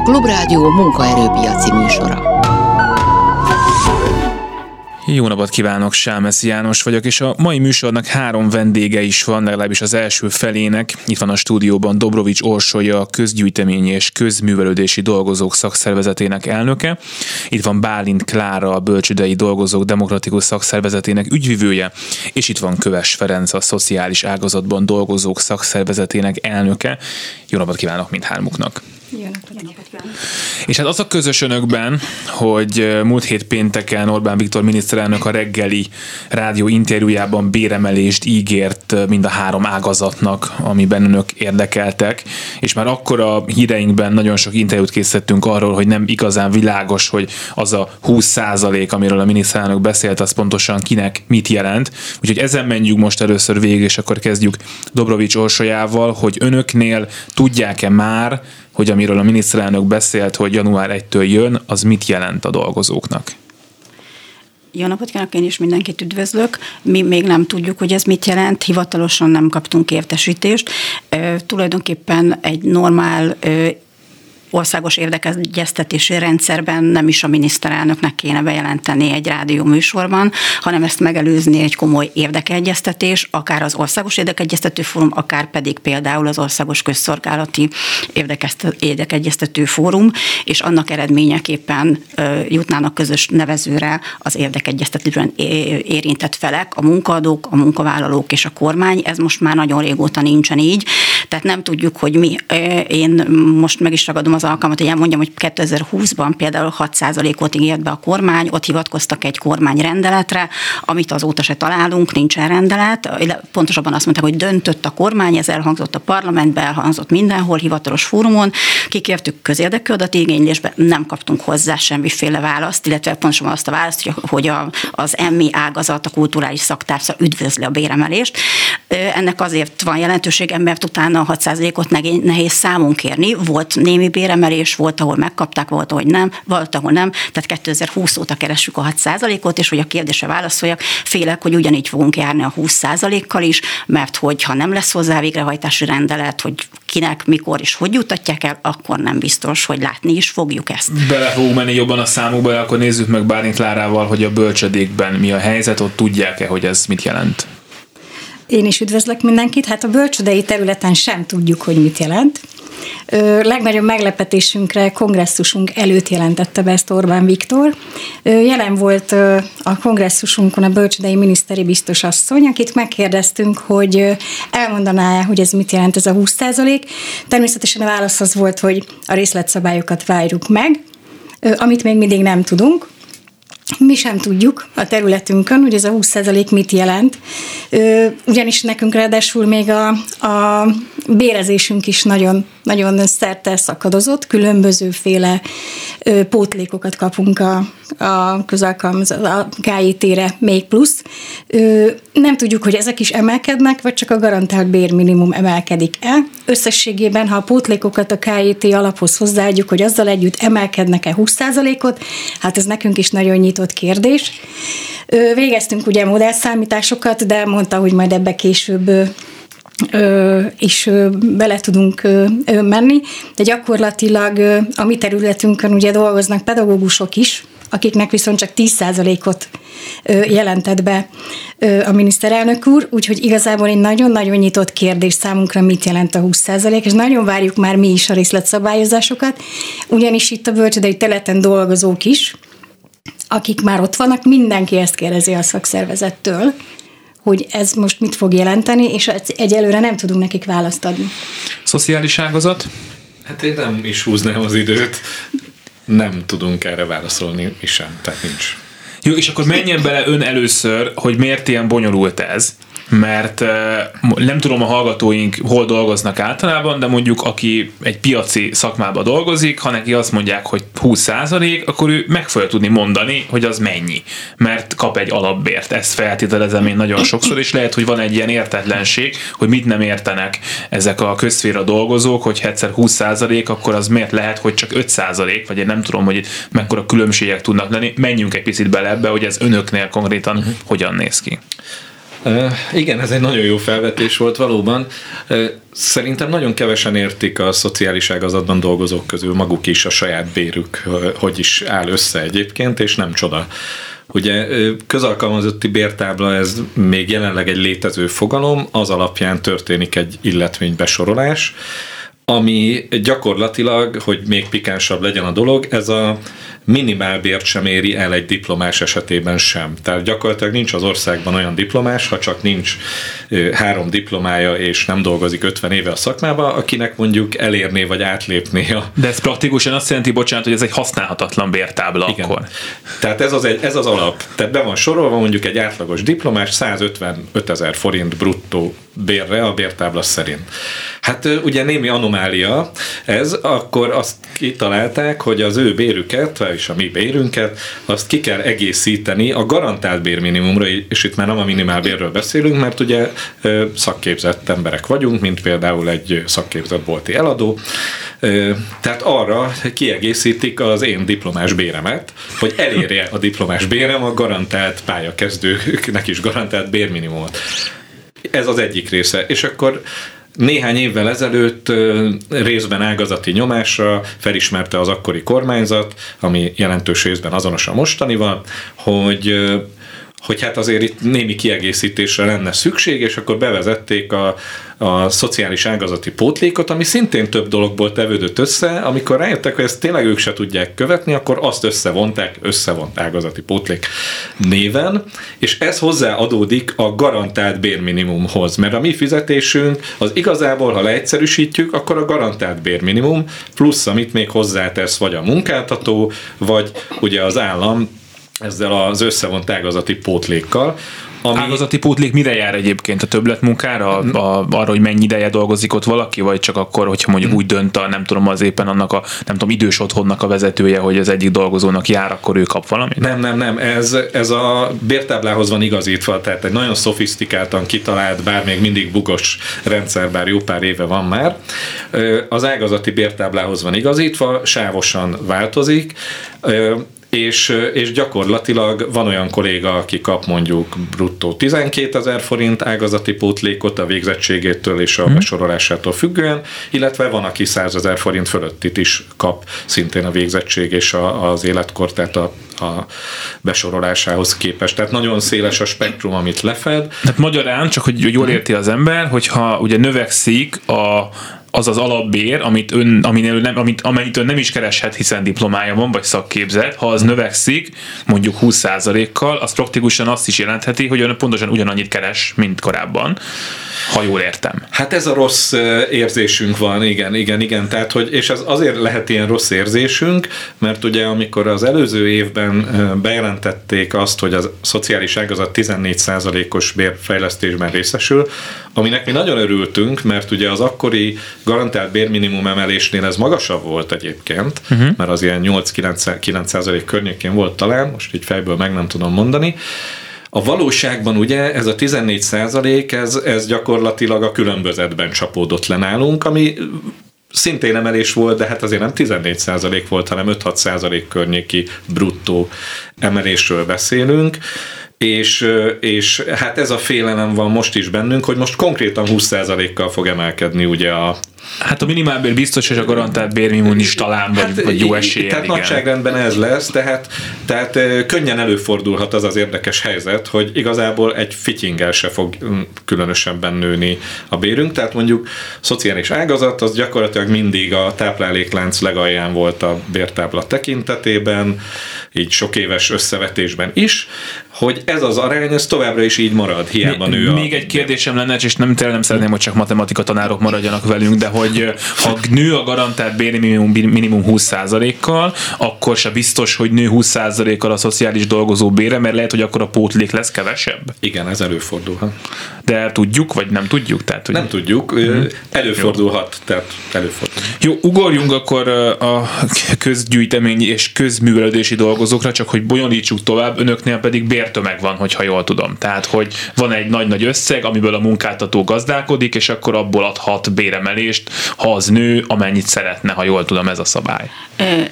a Klubrádió munkaerőpiaci műsora. Jó napot kívánok, Sámeszi János vagyok, és a mai műsornak három vendége is van, legalábbis az első felének. Itt van a stúdióban Dobrovics Orsolya, a közgyűjteményi és közművelődési dolgozók szakszervezetének elnöke. Itt van Bálint Klára, a Bölcsödei Dolgozók Demokratikus Szakszervezetének ügyvivője, és itt van Köves Ferenc, a Szociális Ágazatban Dolgozók Szakszervezetének elnöke. Jó napot kívánok mindhármuknak! És hát az a közös önökben, hogy múlt hét pénteken Orbán Viktor miniszterelnök a reggeli rádió interjújában béremelést ígért mind a három ágazatnak, amiben önök érdekeltek, és már akkor a híreinkben nagyon sok interjút készítettünk arról, hogy nem igazán világos, hogy az a 20 százalék, amiről a miniszterelnök beszélt, az pontosan kinek mit jelent. Úgyhogy ezen menjünk most először végig, és akkor kezdjük Dobrovics Orsolyával, hogy önöknél tudják-e már, hogy amiről a miniszterelnök beszélt, hogy január 1-től jön, az mit jelent a dolgozóknak? Jó napot kívánok, én is mindenkit üdvözlök. Mi még nem tudjuk, hogy ez mit jelent, hivatalosan nem kaptunk értesítést. E, tulajdonképpen egy normál e, országos érdekegyeztetési rendszerben nem is a miniszterelnöknek kéne bejelenteni egy rádió műsorban, hanem ezt megelőzni egy komoly érdekegyeztetés, akár az országos érdekegyeztető fórum, akár pedig például az országos közszolgálati érdekegyeztető fórum, és annak eredményeképpen jutnának közös nevezőre az érdekegyeztetően érintett felek, a munkaadók, a munkavállalók és a kormány. Ez most már nagyon régóta nincsen így, tehát nem tudjuk, hogy mi. Én most meg is ragadom az alkalmat, hogy elmondjam, hogy 2020-ban például 6%-ot ígért be a kormány, ott hivatkoztak egy kormányrendeletre, amit azóta se találunk, nincsen rendelet. Pontosabban azt mondták, hogy döntött a kormány, ez elhangzott a parlamentben, elhangzott mindenhol, hivatalos fórumon. Kikértük közérdekű adatigénylésbe, nem kaptunk hozzá semmiféle választ, illetve pontosabban azt a választ, hogy a, az emmi ágazat, a kulturális szaktársa üdvözli a béremelést. Ennek azért van jelentősége, mert utána a 6%-ot nehéz számon kérni. Volt némi béremelés, béremelés, volt, ahol megkapták, volt, ahol nem, volt, ahol nem. Tehát 2020 óta keressük a 6%-ot, és hogy a kérdése válaszoljak, félek, hogy ugyanígy fogunk járni a 20%-kal is, mert hogyha nem lesz hozzá végrehajtási rendelet, hogy kinek, mikor és hogy jutatják el, akkor nem biztos, hogy látni is fogjuk ezt. Bele fogunk menni jobban a számukba, akkor nézzük meg Bárint Lárával, hogy a bölcsödékben mi a helyzet, ott tudják-e, hogy ez mit jelent? Én is üdvözlök mindenkit. Hát a bölcsödei területen sem tudjuk, hogy mit jelent. Ö, legnagyobb meglepetésünkre kongresszusunk előtt jelentette be ezt Orbán Viktor. Ö, jelen volt ö, a kongresszusunkon a bölcsödei miniszteri biztos asszony, akit megkérdeztünk, hogy elmondaná-e, hogy ez mit jelent ez a 20% Természetesen a válasz az volt, hogy a részletszabályokat várjuk meg, amit még mindig nem tudunk, mi sem tudjuk a területünkön, hogy ez a 20% mit jelent, ugyanis nekünk ráadásul még a, a bérezésünk is nagyon, nagyon szerte szakadozott, különbözőféle pótlékokat kapunk a, a közalkalmazás, a KIT-re még plusz. Nem tudjuk, hogy ezek is emelkednek, vagy csak a garantált bérminimum emelkedik el. Összességében, ha a pótlékokat a KIT alaphoz hozzáadjuk, hogy azzal együtt emelkednek-e 20%-ot, hát ez nekünk is nagyon nyitott kérdés. Végeztünk ugye modellszámításokat, de mondta, hogy majd ebbe később is bele tudunk menni, de gyakorlatilag a mi területünkön ugye dolgoznak pedagógusok is, akiknek viszont csak 10%-ot jelentett be a miniszterelnök úr, úgyhogy igazából egy nagyon-nagyon nyitott kérdés számunkra, mit jelent a 20%, és nagyon várjuk már mi is a részletszabályozásokat, ugyanis itt a bölcsödei teleten dolgozók is, akik már ott vannak, mindenki ezt kérdezi a szakszervezettől, hogy ez most mit fog jelenteni, és egyelőre nem tudunk nekik választ adni. Szociális ágazat? Hát én nem is húznám az időt. Nem tudunk erre válaszolni, mi sem, tehát nincs. Jó, és akkor menjen bele ön először, hogy miért ilyen bonyolult ez mert nem tudom a hallgatóink hol dolgoznak általában, de mondjuk aki egy piaci szakmában dolgozik, ha neki azt mondják, hogy 20%, akkor ő meg fogja tudni mondani, hogy az mennyi, mert kap egy alapbért. Ezt feltételezem én nagyon sokszor, és lehet, hogy van egy ilyen értetlenség, hogy mit nem értenek ezek a közféra dolgozók, hogy egyszer 20% akkor az miért lehet, hogy csak 5%, vagy én nem tudom, hogy itt mekkora különbségek tudnak lenni. Menjünk egy picit bele ebbe, hogy ez önöknél konkrétan uh-huh. hogyan néz ki. Igen, ez egy nagyon jó felvetés volt valóban. Szerintem nagyon kevesen értik a szociális ágazatban dolgozók közül maguk is a saját bérük, hogy is áll össze egyébként, és nem csoda. Ugye közalkalmazotti bértábla ez még jelenleg egy létező fogalom, az alapján történik egy illetménybesorolás, ami gyakorlatilag, hogy még pikánsabb legyen a dolog, ez a minimálbért sem éri el egy diplomás esetében sem. Tehát gyakorlatilag nincs az országban olyan diplomás, ha csak nincs három diplomája és nem dolgozik 50 éve a szakmába, akinek mondjuk elérné vagy átlépné a... De ez praktikusan azt jelenti, bocsánat, hogy ez egy használhatatlan bértábla Igen. akkor. Tehát ez az, egy, ez az alap. Tehát be van sorolva mondjuk egy átlagos diplomás 155 ezer forint bruttó bérre a bértábla szerint. Hát ugye némi anomália ez, akkor azt kitalálták, hogy az ő bérüket, és a mi bérünket, azt ki kell egészíteni a garantált bérminimumra, és itt már nem a minimálbérről beszélünk, mert ugye szakképzett emberek vagyunk, mint például egy szakképzett bolti eladó, tehát arra kiegészítik az én diplomás béremet, hogy elérje a diplomás bérem a garantált pályakezdőknek is garantált bérminimumot. Ez az egyik része. És akkor néhány évvel ezelőtt részben ágazati nyomásra felismerte az akkori kormányzat, ami jelentős részben azonos a mostanival, hogy hogy hát azért itt némi kiegészítésre lenne szükség, és akkor bevezették a, a szociális ágazati pótlékot, ami szintén több dologból tevődött össze, amikor rájöttek, hogy ezt tényleg ők se tudják követni, akkor azt összevonták, összevont ágazati pótlék néven, és ez hozzá adódik a garantált bérminimumhoz, mert a mi fizetésünk az igazából, ha leegyszerűsítjük, akkor a garantált bérminimum, plusz amit még hozzátesz vagy a munkáltató, vagy ugye az állam ezzel az összevont ágazati pótlékkal, ami... Ágazati pótlék mire jár egyébként? A többletmunkára? A, a, arra, hogy mennyi ideje dolgozik ott valaki, vagy csak akkor, hogyha mondjuk úgy dönt a, nem tudom, az éppen annak a, nem tudom, idős otthonnak a vezetője, hogy az egyik dolgozónak jár, akkor ő kap valamit? Nem, nem, nem. Ez, ez a bértáblához van igazítva, tehát egy nagyon szofisztikáltan kitalált, bár még mindig bugos rendszer, bár jó pár éve van már. Az ágazati bértáblához van igazítva, sávosan változik és, és gyakorlatilag van olyan kolléga, aki kap mondjuk bruttó 12 ezer forint ágazati pótlékot a végzettségétől és a hmm. besorolásától függően, illetve van, aki 100 ezer forint fölöttit is kap szintén a végzettség és a, az életkor, tehát a, a besorolásához képest. Tehát nagyon széles a spektrum, amit lefed. Tehát magyarán, csak hogy jól érti az ember, hogyha ugye növekszik a az az alapbér, amit ön, aminél nem, amit, amennyit ön nem is kereshet, hiszen diplomája van, vagy szakképzett, ha az növekszik, mondjuk 20%-kal, az praktikusan azt is jelentheti, hogy ön pontosan ugyanannyit keres, mint korábban, ha jól értem. Hát ez a rossz érzésünk van, igen, igen, igen, tehát, hogy, és ez azért lehet ilyen rossz érzésünk, mert ugye amikor az előző évben bejelentették azt, hogy a szociális ágazat 14%-os bérfejlesztésben részesül, aminek mi nagyon örültünk, mert ugye az akkori garantált bérminimum emelésnél ez magasabb volt egyébként, uh-huh. mert az ilyen 8-9 környékén volt talán, most így fejből meg nem tudom mondani, a valóságban ugye ez a 14 százalék, ez, ez gyakorlatilag a különbözetben csapódott le nálunk, ami szintén emelés volt, de hát azért nem 14 százalék volt, hanem 5-6 százalék környéki bruttó emelésről beszélünk és, és hát ez a félelem van most is bennünk, hogy most konkrétan 20%-kal fog emelkedni ugye a, Hát a minimálbér biztos, és a garantált bérminimum is talán, vagy, hát, vagy jó esélye. Tehát igen. nagyságrendben ez lesz, tehát, tehát könnyen előfordulhat az az érdekes helyzet, hogy igazából egy fityingel se fog mm, különösebben nőni a bérünk, tehát mondjuk szociális ágazat az gyakorlatilag mindig a tápláléklánc legalján volt a bértábla tekintetében, így sok éves összevetésben is, hogy ez az arány, ez továbbra is így marad, hiába nő a... Még egy kérdésem lenne, és nem, nem szeretném, hogy csak matematika tanárok maradjanak velünk, de hogy ha nő a garantált bérminimum minimum 20%-kal, akkor se biztos, hogy nő 20%-kal a szociális dolgozó bére, mert lehet, hogy akkor a pótlék lesz kevesebb. Igen, ez előfordulhat. De tudjuk, vagy nem tudjuk? Tehát, hogy... Nem tudjuk, mm. előfordulhat, Jó. tehát előfordulhat. Jó, ugorjunk akkor a közgyűjtemény és közművelődési dolgozókra, csak hogy bonyolítsuk tovább, önöknél pedig bér bértömeg van, hogyha jól tudom. Tehát, hogy van egy nagy-nagy összeg, amiből a munkáltató gazdálkodik, és akkor abból adhat béremelést, ha az nő, amennyit szeretne, ha jól tudom, ez a szabály.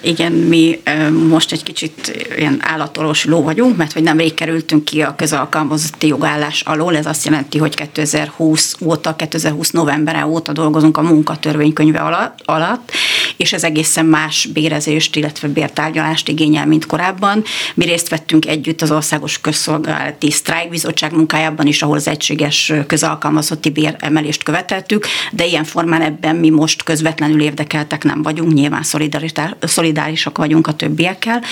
Igen, mi most egy kicsit ilyen állatoros ló vagyunk, mert hogy nemrég kerültünk ki a közalkalmazotti jogállás alól, ez azt jelenti, hogy 2020 óta, 2020 novembere óta dolgozunk a munkatörvénykönyve alatt, és ez egészen más bérezést, illetve bértárgyalást igényel, mint korábban. Mi részt vettünk együtt az Országos Közszolgálati Sztrájkbizottság munkájában is, ahol az egységes közalkalmazotti béremelést követeltük, de ilyen formán ebben mi most közvetlenül érdekeltek nem vagyunk, nyilván szolidárisak vagyunk a többiekkel,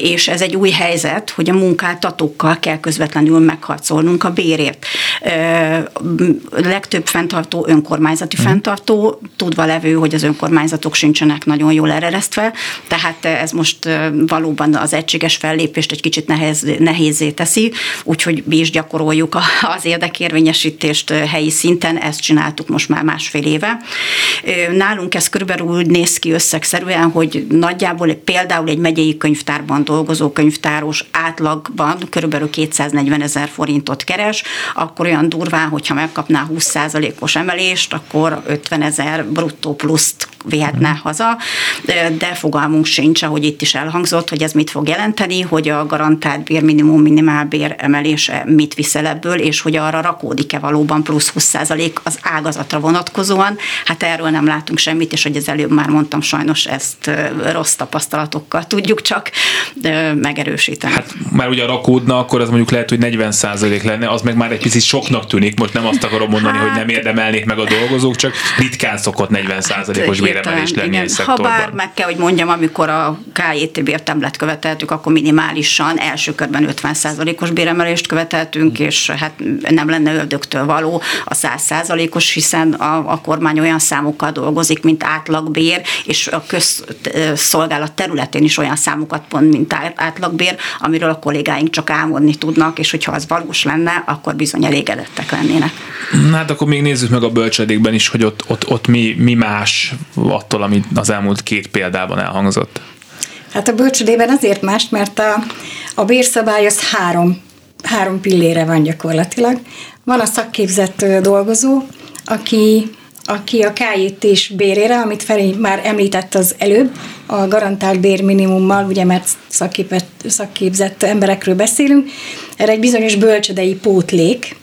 és ez egy új helyzet, hogy a munkáltatókkal kell közvetlenül megharcolnunk a bérért. Legtöbb fenntartó önkormányzati mm. fenntartó, tudva levő, hogy az önkormányzatok sincsenek nagyon jól eresztve, tehát ez most valóban az egységes fellépést egy kicsit nehez, nehézé teszi, úgyhogy mi is gyakoroljuk az érdekérvényesítést helyi szinten, ezt csináltuk most már másfél éve. Nálunk ez körülbelül úgy néz ki összegszerűen, hogy nagyjából például egy megyei könyvtárban dolgozó könyvtáros átlagban körülbelül 240 ezer forintot keres, akkor olyan durván, hogyha megkapná 20%-os emelést, akkor 50 ezer bruttó pluszt vihetne uh-huh. haza, de fogalmunk sincs, ahogy itt is elhangzott, hogy ez mit fog jelenteni, hogy a garantált bér, minimum, bér emelése mit viszel ebből, és hogy arra rakódik-e valóban plusz 20% az ágazatra vonatkozóan. Hát erről nem látunk semmit, és hogy az előbb már mondtam, sajnos ezt rossz tapasztalatokkal tudjuk csak megerősíteni. Hát már ugye rakódna, akkor az mondjuk lehet, hogy 40% lenne, az meg már egy picit soknak tűnik, most nem azt akarom mondani, hát, hogy nem hát- érdemelnék meg a dolgozók, csak ritkán szokott 40%-os hát, béremelés igen, szektorban. Ha bár meg kell, hogy mondjam, amikor a KJT bértemlet követeltük, akkor minimálisan első körben 50%-os béremelést követeltünk, hmm. és hát nem lenne ördögtől való a 100%-os, hiszen a, a kormány olyan számokkal dolgozik, mint átlagbér, és a közszolgálat területén is olyan számokat pont, mint átlagbér, amiről a kollégáink csak álmodni tudnak, és hogyha az valós lenne, akkor bizony elégedettek lennének. Na hát akkor még nézzük meg a bölcsedékben is, hogy ott, ott, ott mi, mi más attól, ami az elmúlt két példában elhangzott. Hát a bölcsödében azért más, mert a, a bérszabály az három, három pillére van gyakorlatilag. Van a szakképzett dolgozó, aki aki a KJT-s bérére, amit Feri már említett az előbb, a garantált bérminimummal, ugye mert szakképzett, szakképzett emberekről beszélünk, erre egy bizonyos bölcsödei pótlék,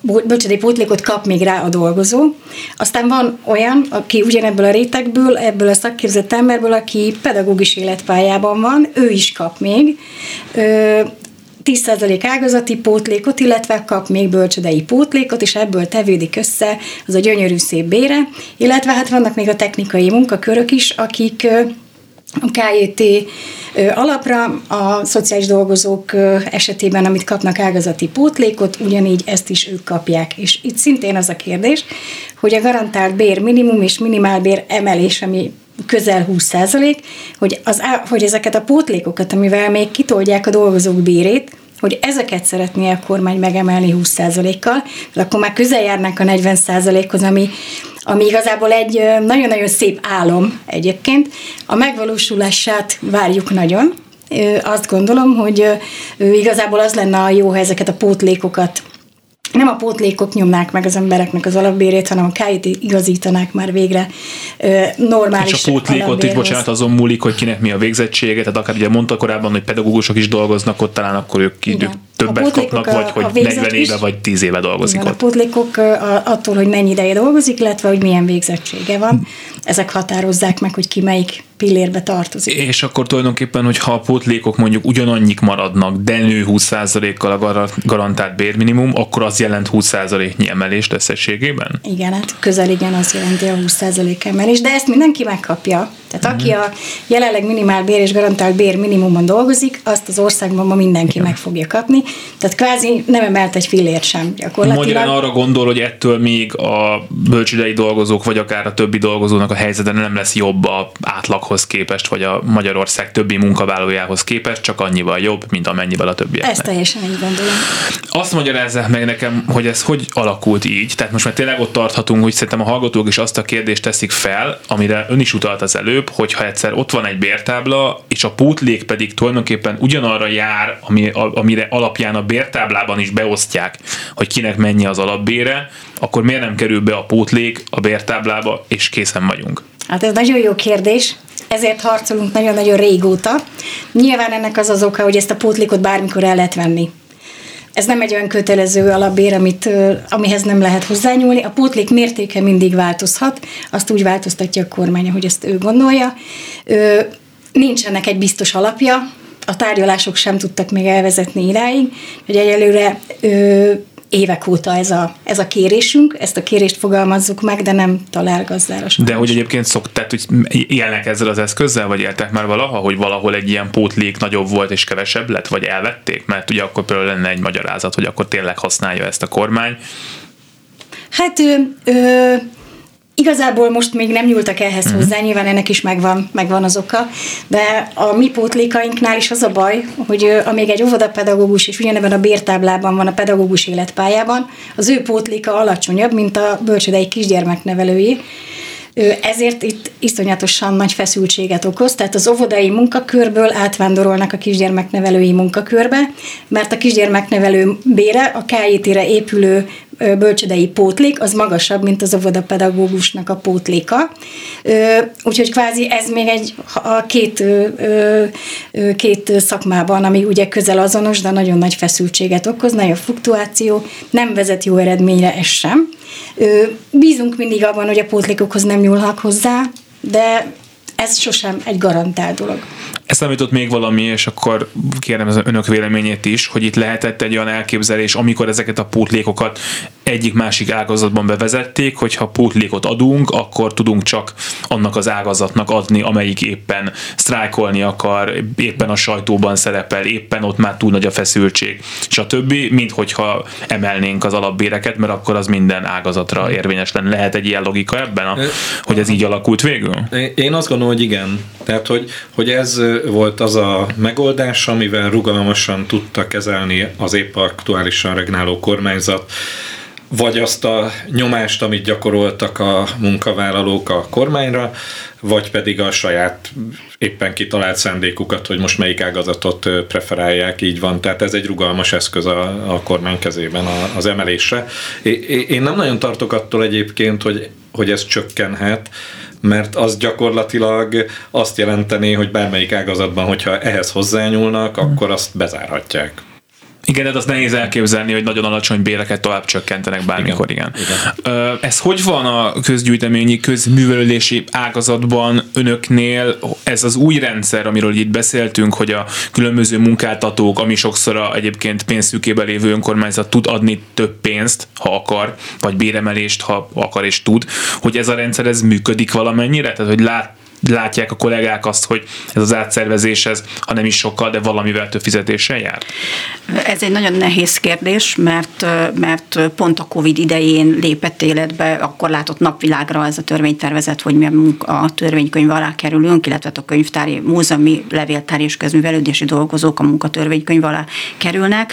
bölcsödei pótlékot kap még rá a dolgozó. Aztán van olyan, aki ugyanebből a rétegből, ebből a szakképzett emberből, aki pedagógus életpályában van, ő is kap még. 10% ágazati pótlékot, illetve kap még bölcsödei pótlékot, és ebből tevődik össze az a gyönyörű szép bére, illetve hát vannak még a technikai munkakörök is, akik a KJT alapra a szociális dolgozók esetében, amit kapnak ágazati pótlékot, ugyanígy ezt is ők kapják. És itt szintén az a kérdés, hogy a garantált bér minimum és minimálbér emelés, ami közel 20 százalék, hogy, az, hogy ezeket a pótlékokat, amivel még kitolják a dolgozók bérét, hogy ezeket szeretné a kormány megemelni 20%-kal, akkor már közel járnánk a 40%-hoz, ami, ami igazából egy nagyon-nagyon szép álom egyébként. A megvalósulását várjuk nagyon. Azt gondolom, hogy igazából az lenne a jó, ha ezeket a pótlékokat nem a pótlékok nyomnák meg az embereknek az alapbérét, hanem a KIT igazítanák már végre ö, normális És a pótlékot itt, bocsánat, azon múlik, hogy kinek mi a végzettsége, tehát akár ugye mondta korábban, hogy pedagógusok is dolgoznak ott, talán akkor ők, ők többet kapnak, vagy hogy 40 éve, is, vagy 10 éve dolgozik igen, ott. A pótlékok attól, hogy mennyi ideje dolgozik, illetve hogy milyen végzettsége van, ezek határozzák meg, hogy ki melyik pillérbe tartozik. És akkor tulajdonképpen, hogyha a pótlékok mondjuk ugyanannyik maradnak, de nő 20%-kal a garantált bérminimum, akkor az jelent 20%-nyi emelést összességében? Igen, hát közel igen, az jelenti a 20% emelést, de ezt mindenki megkapja. Tehát aki a jelenleg minimál bér és garantált bér minimumon dolgozik, azt az országban ma mindenki Igen. meg fogja kapni. Tehát kvázi nem emelt egy fillért sem gyakorlatilag. Magyarán arra gondol, hogy ettől még a bölcsődei dolgozók, vagy akár a többi dolgozónak a helyzete nem lesz jobb a átlaghoz képest, vagy a Magyarország többi munkavállalójához képest, csak annyival jobb, mint amennyivel a többiek. Ezt teljesen így gondolom. Azt magyarázzák meg nekem, hogy ez hogy alakult így. Tehát most már tényleg ott tarthatunk, hogy szerintem a hallgatók is azt a kérdést teszik fel, amire ön is utalt az előbb, hogy ha egyszer ott van egy bértábla, és a pótlék pedig tulajdonképpen ugyanarra jár, ami, amire alapján a bértáblában is beosztják, hogy kinek mennyi az alapbére, akkor miért nem kerül be a pótlék a bértáblába, és készen vagyunk? Hát ez nagyon jó kérdés, ezért harcolunk nagyon-nagyon régóta. Nyilván ennek az az oka, hogy ezt a pótlékot bármikor el lehet venni. Ez nem egy olyan kötelező alapbér, amit, amihez nem lehet hozzányúlni. A pótlék mértéke mindig változhat, azt úgy változtatja a kormány, hogy ezt ő gondolja. Nincsenek egy biztos alapja, a tárgyalások sem tudtak még elvezetni idáig, hogy egyelőre évek óta ez a, ez a kérésünk, ezt a kérést fogalmazzuk meg, de nem talál gazdára De hogy egyébként szok, tehát, hogy élnek ezzel az eszközzel, vagy éltek már valaha, hogy valahol egy ilyen pótlék nagyobb volt és kevesebb lett, vagy elvették? Mert ugye akkor például lenne egy magyarázat, hogy akkor tényleg használja ezt a kormány. Hát ö, ö, Igazából most még nem nyúltak ehhez uh-huh. hozzá, nyilván ennek is megvan, megvan az oka, de a mi pótlékainknál is az a baj, hogy amíg egy óvodapedagógus is ugyanebben a bértáblában van a pedagógus életpályában, az ő pótléka alacsonyabb, mint a bölcsödei kisgyermeknevelői, ezért itt iszonyatosan nagy feszültséget okoz, tehát az óvodai munkakörből átvándorolnak a kisgyermeknevelői munkakörbe, mert a kisgyermeknevelő bére a KIT-re épülő bölcsödei pótlék, az magasabb, mint az óvodapedagógusnak a pótléka. Úgyhogy kvázi ez még egy a két, két szakmában, ami ugye közel azonos, de nagyon nagy feszültséget okoz, nagy a fluktuáció, nem vezet jó eredményre ez sem. Bízunk mindig abban, hogy a pótlékokhoz nem nyúlnak hozzá, de ez sosem egy garantált dolog. Eszembe jutott még valami, és akkor kérem az önök véleményét is, hogy itt lehetett egy olyan elképzelés, amikor ezeket a pótlékokat egyik-másik ágazatban bevezették, hogy ha pótlékot adunk, akkor tudunk csak annak az ágazatnak adni, amelyik éppen sztrájkolni akar, éppen a sajtóban szerepel, éppen ott már túl nagy a feszültség, többi, mint hogyha emelnénk az alapbéreket, mert akkor az minden ágazatra érvényes lenne. Lehet egy ilyen logika ebben, a, hogy ez így alakult végül? Én azt gondolom, hogy igen. Tehát, hogy, hogy ez volt az a megoldás, amivel rugalmasan tudta kezelni az épp aktuálisan regnáló kormányzat, vagy azt a nyomást, amit gyakoroltak a munkavállalók a kormányra, vagy pedig a saját éppen kitalált szándékukat, hogy most melyik ágazatot preferálják, így van. Tehát ez egy rugalmas eszköz a, a kormány kezében az emelésre. Én nem nagyon tartok attól egyébként, hogy, hogy ez csökkenhet, mert az gyakorlatilag azt jelenteni, hogy bármelyik ágazatban, hogyha ehhez hozzányúlnak, akkor azt bezárhatják. Igen, de azt nehéz elképzelni, hogy nagyon alacsony béreket tovább csökkentenek bármikor, igen. igen. igen. Ez hogy van a közgyűjteményi, közművelődési ágazatban önöknél? Ez az új rendszer, amiről itt beszéltünk, hogy a különböző munkáltatók, ami sokszor a egyébként pénzszűkébe lévő önkormányzat tud adni több pénzt, ha akar, vagy béremelést, ha akar és tud, hogy ez a rendszer ez működik valamennyire? Tehát, hogy lát, látják a kollégák azt, hogy ez az átszervezéshez, ha nem is sokkal, de valamivel több fizetéssel jár? Ez egy nagyon nehéz kérdés, mert, mert pont a Covid idején lépett életbe, akkor látott napvilágra ez a törvénytervezet, hogy mi a törvénykönyv alá kerülünk, illetve a könyvtári, múzeumi, levéltári és közművelődési dolgozók a munkatörvénykönyv alá kerülnek,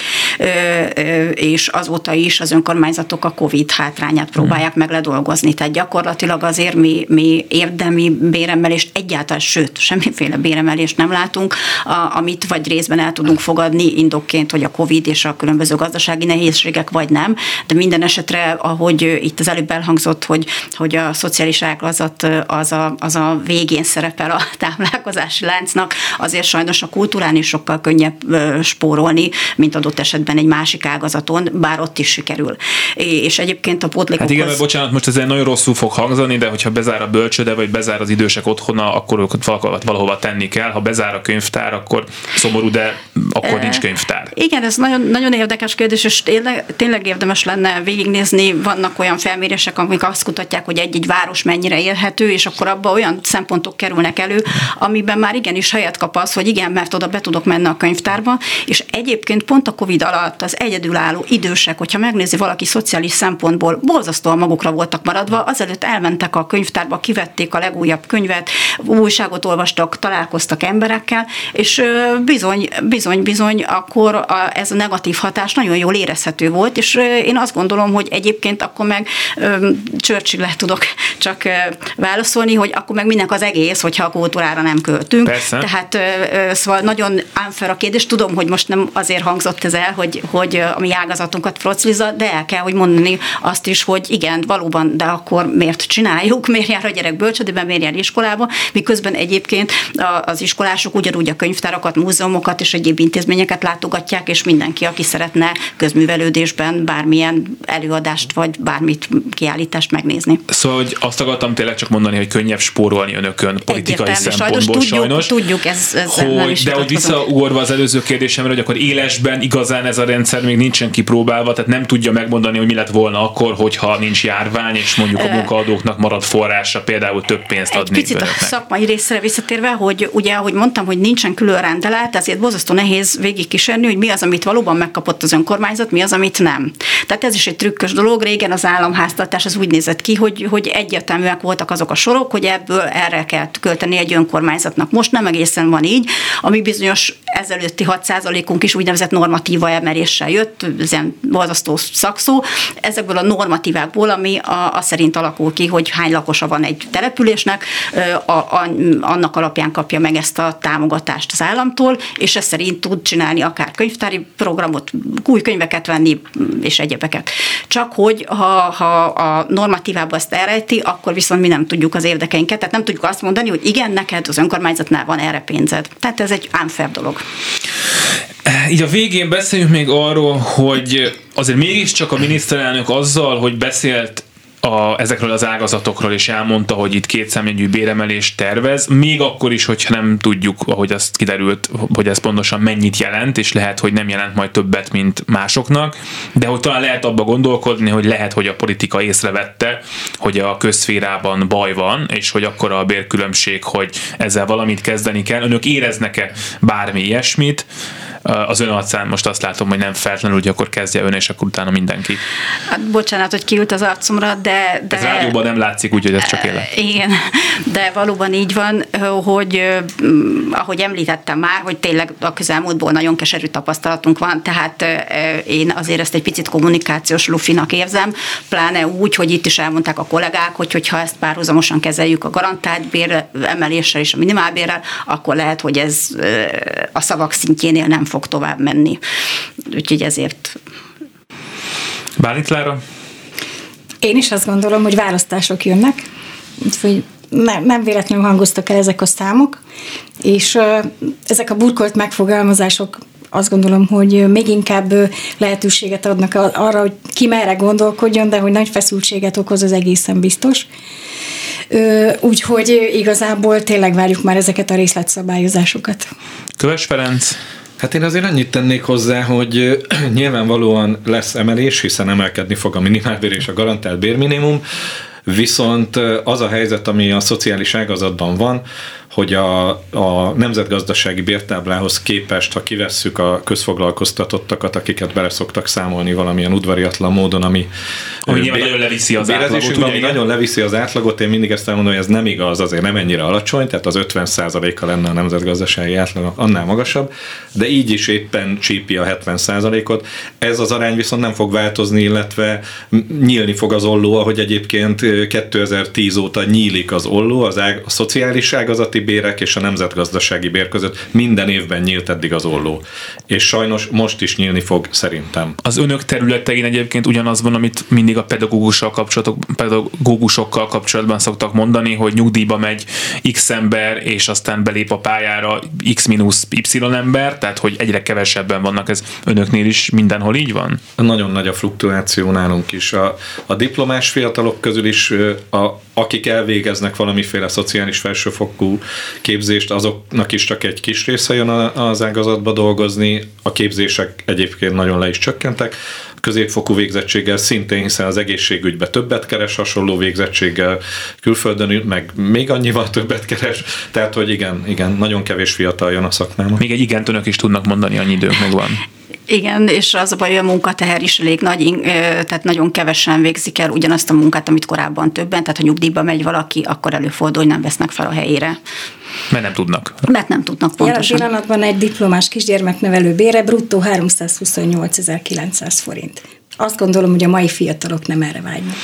és azóta is az önkormányzatok a Covid hátrányát próbálják meg ledolgozni. Tehát gyakorlatilag azért mi, mi érdemi béremelés béremelést egyáltalán, sőt, semmiféle béremelést nem látunk, a, amit vagy részben el tudunk fogadni indokként, hogy a Covid és a különböző gazdasági nehézségek, vagy nem, de minden esetre, ahogy itt az előbb elhangzott, hogy, hogy a szociális ágazat az a, az a végén szerepel a táplálkozási láncnak, azért sajnos a kultúrán is sokkal könnyebb spórolni, mint adott esetben egy másik ágazaton, bár ott is sikerül. És egyébként a pótlékokhoz... Hát igen, bocsánat, most ez nagyon rosszul fog hangzani, de hogyha bezár a bölcsőde, vagy bezár az idősek otthon, otthona, akkor őket valahova, tenni kell. Ha bezár a könyvtár, akkor szomorú, de akkor nincs könyvtár. Igen, ez nagyon, nagyon érdekes kérdés, és tényleg, tényleg érdemes lenne végignézni. Vannak olyan felmérések, amik azt kutatják, hogy egy-egy város mennyire élhető, és akkor abba olyan szempontok kerülnek elő, amiben már igenis helyet kap az, hogy igen, mert oda be tudok menni a könyvtárba, és egyébként pont a Covid alatt az egyedülálló idősek, hogyha megnézi valaki szociális szempontból, borzasztóan magukra voltak maradva, azelőtt elmentek a könyvtárba, kivették a legújabb könyvet, újságot olvastak, találkoztak emberekkel, és bizony, bizony, bizony, akkor a, ez a negatív hatás nagyon jól érezhető volt, és én azt gondolom, hogy egyébként akkor meg Churchill-le tudok csak válaszolni, hogy akkor meg minek az egész, hogyha a kultúrára nem költünk. Persze. Tehát szóval nagyon unfair a kérdés. Tudom, hogy most nem azért hangzott ez el, hogy, hogy a mi ágazatunkat frocliza, de el kell, hogy mondani azt is, hogy igen, valóban, de akkor miért csináljuk, miért jár a gyerek bölcsödében, miért jár iskolába, miközben egyébként az iskolások ugyanúgy a könyvtárakat, múzeumokat és egyéb intézményeket látogatják, és mindenki, aki szeretne közművelődésben bármilyen előadást vagy bármit kiállítást megnézni. Szóval, hogy azt akartam tényleg csak mondani, hogy könnyebb spórolni önökön politikai Egyértelmű, szempontból sajnos. sajnos. Tudjuk, tudjuk ez, ez hogy, is de hogy visszaugorva az előző kérdésemre, hogy akkor élesben igazán ez a rendszer még nincsen kipróbálva, tehát nem tudja megmondani, hogy mi lett volna akkor, hogyha nincs járvány, és mondjuk a munkaadóknak marad forrása például több pénzt Egy adni picit a önöknek. szakmai részre visszatérve, hogy ugye, ahogy mondtam, hogy nincsen külön rendelet, ezért borzasztó nehéz végigkísérni, hogy mi az, amit valóban megkapott az önkormányzat, mi az, amit nem. Tehát ez is egy trükkös dolog. Régen az államháztartás az úgy nézett ki, hogy, hogy egyértelműek voltak azok a sorok, hogy ebből erre kell költeni egy önkormányzatnak. Most nem egészen van így, ami bizonyos ezelőtti 6%-unk is úgynevezett normatíva emeléssel jött, ez ilyen borzasztó szakszó. Ezekből a normatívákból, ami a, a szerint alakul ki, hogy hány lakosa van egy településnek, a, annak alapján kapja meg ezt a támogatást az államtól, és ez szerint tud csinálni akár könyvtári programot, új könyveket venni, és egyebeket. Csak hogy ha, ha a normatívába ezt elrejti, akkor viszont mi nem tudjuk az érdekeinket, tehát nem tudjuk azt mondani, hogy igen, neked az önkormányzatnál van erre pénzed. Tehát ez egy unfair dolog. Így a végén beszéljünk még arról, hogy azért mégiscsak a miniszterelnök azzal, hogy beszélt a, ezekről az ágazatokról, és elmondta, hogy itt kétszámjegyű béremelést tervez, még akkor is, hogyha nem tudjuk, ahogy azt kiderült, hogy ez pontosan mennyit jelent, és lehet, hogy nem jelent majd többet, mint másoknak, de hogy talán lehet abba gondolkodni, hogy lehet, hogy a politika észrevette, hogy a közszférában baj van, és hogy akkor a bérkülönbség, hogy ezzel valamit kezdeni kell. Önök éreznek-e bármi ilyesmit? Az ön arcán most azt látom, hogy nem feltétlenül, hogy akkor kezdje ön, és akkor utána mindenki. Bocsánat, hogy kiült az arcomra, de... de Ez rádióban nem látszik, úgyhogy ez csak éle. Igen, de valóban így van, hogy ahogy említettem már, hogy tényleg a közelmúltból nagyon keserű tapasztalatunk van, tehát én azért ezt egy picit kommunikációs lufinak érzem, pláne úgy, hogy itt is elmondták a kollégák, hogy hogyha ezt párhuzamosan kezeljük a garantált bér emeléssel és a minimálbérrel, akkor lehet, hogy ez a szavak szintjénél nem fog tovább menni. Úgyhogy ezért Bálint Lára? Én is azt gondolom, hogy választások jönnek, úgyhogy nem, nem véletlenül hangoztak el ezek a számok, és ezek a burkolt megfogalmazások azt gondolom, hogy még inkább lehetőséget adnak arra, hogy ki merre gondolkodjon, de hogy nagy feszültséget okoz az egészen biztos. Úgyhogy igazából tényleg várjuk már ezeket a részletszabályozásokat. Köves Ferenc? Hát én azért annyit tennék hozzá, hogy nyilvánvalóan lesz emelés, hiszen emelkedni fog a minimálbér és a garantált bérminimum, viszont az a helyzet, ami a szociális ágazatban van, hogy a, a nemzetgazdasági bértáblához képest, ha kivesszük a közfoglalkoztatottakat, akiket bele szoktak számolni valamilyen udvariatlan módon, ami, ami bér, nagyon leviszi az átlagot. Ami nagyon leviszi az átlagot, én mindig ezt elmondom, hogy ez nem igaz, azért nem ennyire alacsony, tehát az 50%-a lenne a nemzetgazdasági átlag annál magasabb, de így is éppen csípi a 70%-ot. Ez az arány viszont nem fog változni, illetve nyílni fog az olló, ahogy egyébként 2010 óta nyílik az olló az ág, a szociális ágazati bérek és a nemzetgazdasági bér között minden évben nyílt eddig az olló. És sajnos most is nyílni fog szerintem. Az önök területein egyébként ugyanaz van, amit mindig a pedagógussal kapcsolatok, pedagógusokkal kapcsolatban szoktak mondani, hogy nyugdíjba megy X ember, és aztán belép a pályára X minusz Y ember, tehát hogy egyre kevesebben vannak. Ez önöknél is mindenhol így van? Nagyon nagy a fluktuáció nálunk is. A, a diplomás fiatalok közül is, a, akik elvégeznek valamiféle szociális felsőfokú képzést, azoknak is csak egy kis része jön az ágazatba dolgozni. A képzések egyébként nagyon le is csökkentek középfokú végzettséggel szintén, hiszen az egészségügybe többet keres hasonló végzettséggel, külföldön meg még annyival többet keres, tehát hogy igen, igen, nagyon kevés fiatal jön a szakmába. Még egy igent önök is tudnak mondani, annyi idők meg van. Igen, és az a baj, hogy a munkateher is elég nagy, tehát nagyon kevesen végzik el ugyanazt a munkát, amit korábban többen, tehát ha nyugdíjba megy valaki, akkor előfordul, hogy nem vesznek fel a helyére. Mert nem tudnak. Mert nem tudnak pontosan. Jelen pillanatban egy diplomás kisgyermeknevelő bére bruttó 328.900 forint. Azt gondolom, hogy a mai fiatalok nem erre vágynak.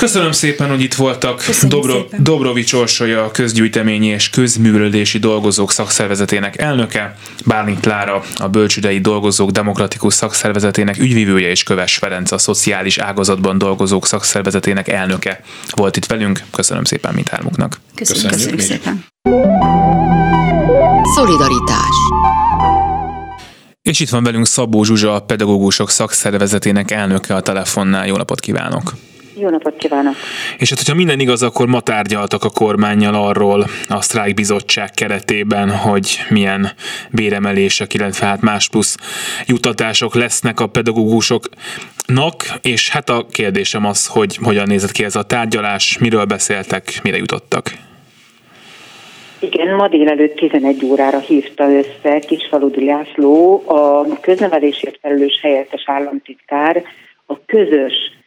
Köszönöm szépen, hogy itt voltak. Dobro, Dobrovics Orsolya, a közgyűjteményi és közművelődési dolgozók szakszervezetének elnöke, Bálint Klára, a Bölcsüdei Dolgozók Demokratikus Szakszervezetének ügyvívője és Köves Ferenc, a szociális ágazatban dolgozók szakszervezetének elnöke volt itt velünk. Köszönöm szépen mindhármuknak. Köszönjük, Köszönjük, Köszönjük szépen. Szolidaritás és itt van velünk Szabó Zsuzsa, a pedagógusok szakszervezetének elnöke a telefonnál. Jó napot kívánok! Jó napot kívánok! És hát, hogyha minden igaz, akkor ma tárgyaltak a kormányjal arról a sztrájkbizottság keretében, hogy milyen béremelések, illetve hát más plusz jutatások lesznek a pedagógusoknak, és hát a kérdésem az, hogy hogyan nézett ki ez a tárgyalás, miről beszéltek, mire jutottak? Igen, ma délelőtt 11 órára hívta össze Kisfaludi László, a köznevelésért felelős helyettes államtitkár, a közös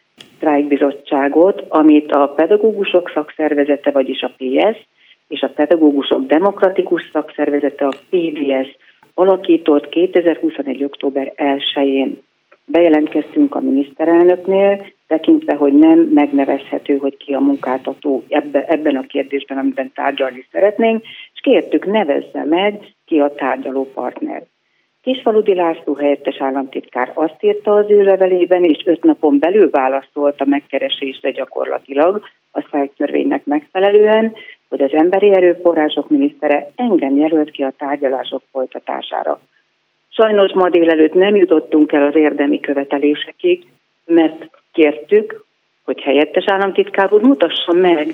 sztrájkbizottságot, amit a pedagógusok szakszervezete, vagyis a PS, és a pedagógusok demokratikus szakszervezete, a PDS alakított 2021. október 1-én. Bejelentkeztünk a miniszterelnöknél, tekintve, hogy nem megnevezhető, hogy ki a munkáltató ebbe, ebben a kérdésben, amiben tárgyalni szeretnénk, és kértük, nevezze meg ki a tárgyaló partner. Kisfaludi László helyettes államtitkár azt írta az ő levelében, és öt napon belül válaszolt a megkeresésre gyakorlatilag a szájtörvénynek megfelelően, hogy az emberi erőforrások minisztere engem jelölt ki a tárgyalások folytatására. Sajnos ma délelőtt nem jutottunk el az érdemi követelésekig, mert kértük, hogy helyettes államtitkár úr mutassa meg,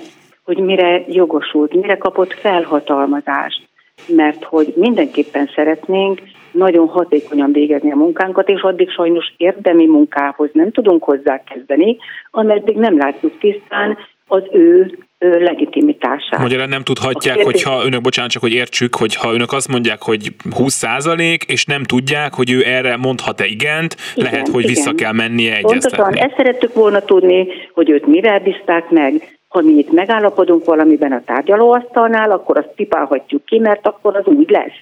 hogy mire jogosult, mire kapott felhatalmazást, mert hogy mindenképpen szeretnénk nagyon hatékonyan végezni a munkánkat, és addig sajnos érdemi munkához nem tudunk hozzákezdeni, ameddig nem látjuk tisztán az ő legitimitását. Magyarán nem tudhatják, kérdés... hogyha önök, bocsánat, csak hogy értsük, hogyha önök azt mondják, hogy 20 százalék, és nem tudják, hogy ő erre mondhat-e igent, igen, lehet, hogy igen. vissza kell mennie egyeztetni. Pontosan, ezt szerettük volna tudni, hogy őt mivel bízták meg, ha mi itt megállapodunk valamiben a tárgyalóasztalnál, akkor azt pipálhatjuk ki, mert akkor az úgy lesz.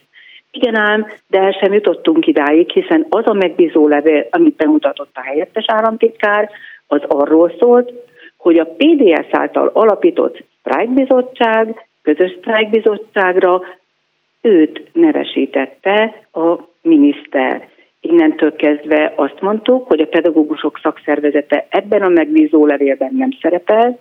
Igen ám, de el sem jutottunk idáig, hiszen az a megbízó levél, amit bemutatott a helyettes államtitkár, az arról szólt, hogy a PDS által alapított sztrájkbizottság, közös sztrájkbizottságra őt nevesítette a miniszter. Innentől kezdve azt mondtuk, hogy a pedagógusok szakszervezete ebben a megbízó levélben nem szerepel,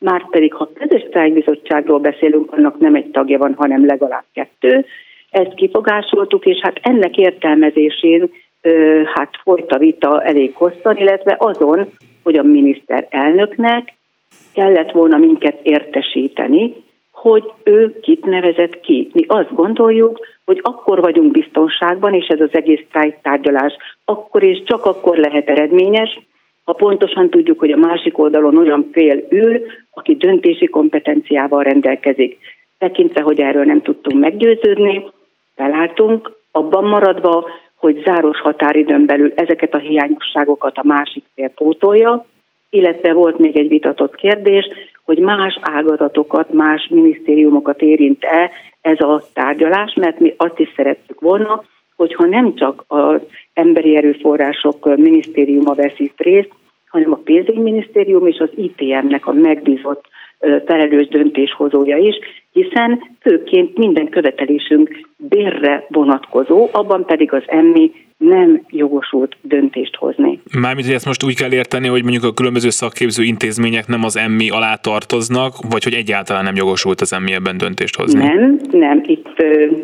már pedig ha közös sztrájkbizottságról beszélünk, annak nem egy tagja van, hanem legalább kettő. Ezt kifogásoltuk, és hát ennek értelmezésén hát folyt a vita elég hosszan, illetve azon, hogy a miniszter elnöknek kellett volna minket értesíteni, hogy ő kit nevezett ki. Mi azt gondoljuk, hogy akkor vagyunk biztonságban, és ez az egész tárgyalás akkor és csak akkor lehet eredményes, ha pontosan tudjuk, hogy a másik oldalon olyan fél ül, aki döntési kompetenciával rendelkezik. Tekintve, hogy erről nem tudtunk meggyőződni, felálltunk, abban maradva, hogy záros határidőn belül ezeket a hiányosságokat a másik fél pótolja, illetve volt még egy vitatott kérdés, hogy más ágazatokat, más minisztériumokat érint-e ez a tárgyalás, mert mi azt is szerettük volna, hogyha nem csak az emberi erőforrások minisztériuma vesz részt, hanem a pénzügyminisztérium és az ITM-nek a megbízott felelős döntéshozója is, hiszen főként minden követelésünk bérre vonatkozó, abban pedig az emmi nem jogosult döntést hozni. Mármint, hogy ezt most úgy kell érteni, hogy mondjuk a különböző szakképző intézmények nem az emmi alá tartoznak, vagy hogy egyáltalán nem jogosult az emmi ebben döntést hozni? Nem, nem, itt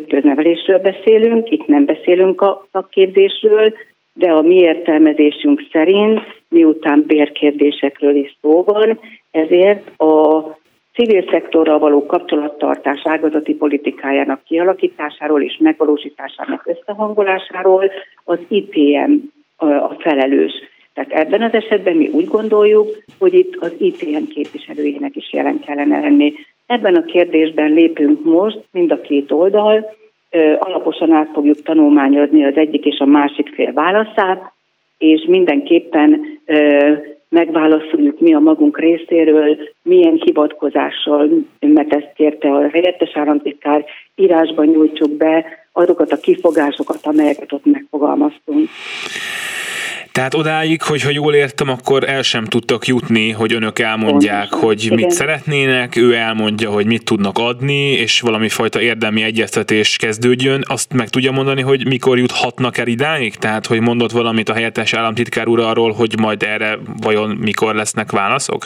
köznevelésről beszélünk, itt nem beszélünk a szakképzésről, de a mi értelmezésünk szerint, miután bérkérdésekről is szó van, ezért a civil szektorral való kapcsolattartás ágazati politikájának kialakításáról és megvalósításának összehangolásáról az ITM a felelős. Tehát ebben az esetben mi úgy gondoljuk, hogy itt az ITM képviselőjének is jelen kellene lenni. Ebben a kérdésben lépünk most mind a két oldal, alaposan át fogjuk tanulmányozni az egyik és a másik fél válaszát, és mindenképpen megválaszoljuk mi a magunk részéről, milyen hivatkozással, mert ezt kérte a helyettes államtitkár, írásban nyújtsuk be azokat a kifogásokat, amelyeket ott megfogalmaztunk. Tehát odáig, hogy ha jól értem, akkor el sem tudtak jutni, hogy önök elmondják, hogy Igen. mit szeretnének, ő elmondja, hogy mit tudnak adni, és valami fajta érdemi egyeztetés kezdődjön. Azt meg tudja mondani, hogy mikor juthatnak el idáig? Tehát, hogy mondott valamit a helyettes államtitkár úr arról, hogy majd erre vajon mikor lesznek válaszok?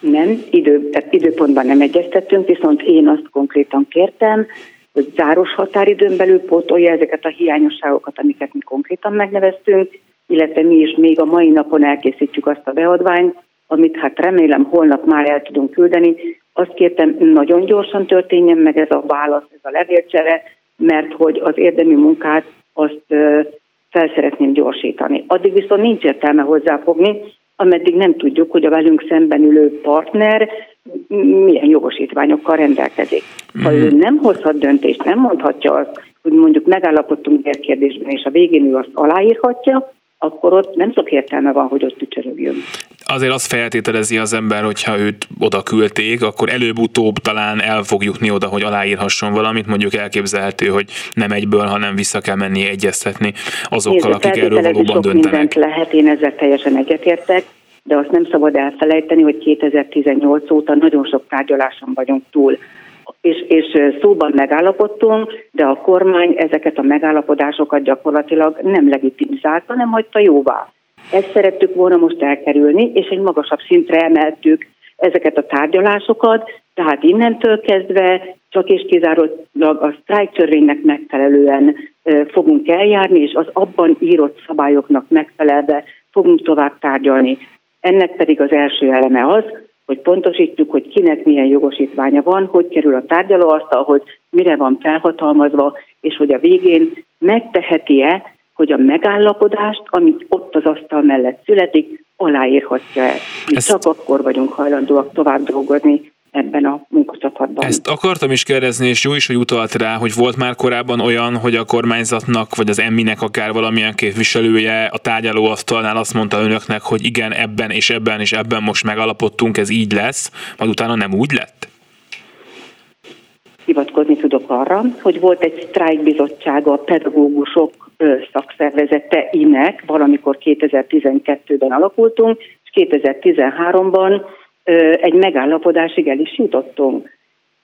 Nem, idő, tehát időpontban nem egyeztettünk, viszont én azt konkrétan kértem, hogy záros határidőn belül pótolja ezeket a hiányosságokat, amiket mi konkrétan megneveztünk, illetve mi is még a mai napon elkészítjük azt a beadványt, amit hát remélem holnap már el tudunk küldeni. Azt kértem, nagyon gyorsan történjen meg ez a válasz, ez a levélcsere, mert hogy az érdemi munkát azt fel szeretném gyorsítani. Addig viszont nincs értelme hozzáfogni, ameddig nem tudjuk, hogy a velünk szemben ülő partner milyen jogosítványokkal rendelkezik. Ha ő nem hozhat döntést, nem mondhatja azt, hogy mondjuk megállapodtunk egy kérdésben, és a végén ő azt aláírhatja, akkor ott nem sok értelme van, hogy ott tücsörögjön. Azért azt feltételezi az ember, hogyha őt oda küldték, akkor előbb-utóbb talán el fog jutni oda, hogy aláírhasson valamit, mondjuk elképzelhető, hogy nem egyből, hanem vissza kell menni egyeztetni azokkal, Nézd, akik erről valóban sok döntenek. lehet, én ezzel teljesen egyetértek, de azt nem szabad elfelejteni, hogy 2018 óta nagyon sok tárgyaláson vagyunk túl és, és szóban megállapodtunk, de a kormány ezeket a megállapodásokat gyakorlatilag nem legitimizálta, hanem hagyta jóvá. Ezt szerettük volna most elkerülni, és egy magasabb szintre emeltük ezeket a tárgyalásokat, tehát innentől kezdve csak és kizárólag a sztrájk törvénynek megfelelően fogunk eljárni, és az abban írott szabályoknak megfelelve fogunk tovább tárgyalni. Ennek pedig az első eleme az, hogy pontosítjuk, hogy kinek milyen jogosítványa van, hogy kerül a tárgyalóasztalhoz, mire van felhatalmazva, és hogy a végén megteheti-e, hogy a megállapodást, amit ott az asztal mellett születik, aláírhatja-e. Mi Ezt... csak akkor vagyunk hajlandóak tovább dolgozni ebben a munkacsapatban. Ezt akartam is kérdezni, és jó is, hogy utalt rá, hogy volt már korábban olyan, hogy a kormányzatnak, vagy az emminek akár valamilyen képviselője a tárgyalóasztalnál azt mondta önöknek, hogy igen, ebben és ebben és ebben most megalapodtunk, ez így lesz, majd utána nem úgy lett? Hivatkozni tudok arra, hogy volt egy sztrájkbizottsága a pedagógusok szakszervezete inek, valamikor 2012-ben alakultunk, és 2013-ban egy megállapodásig el is jutottunk.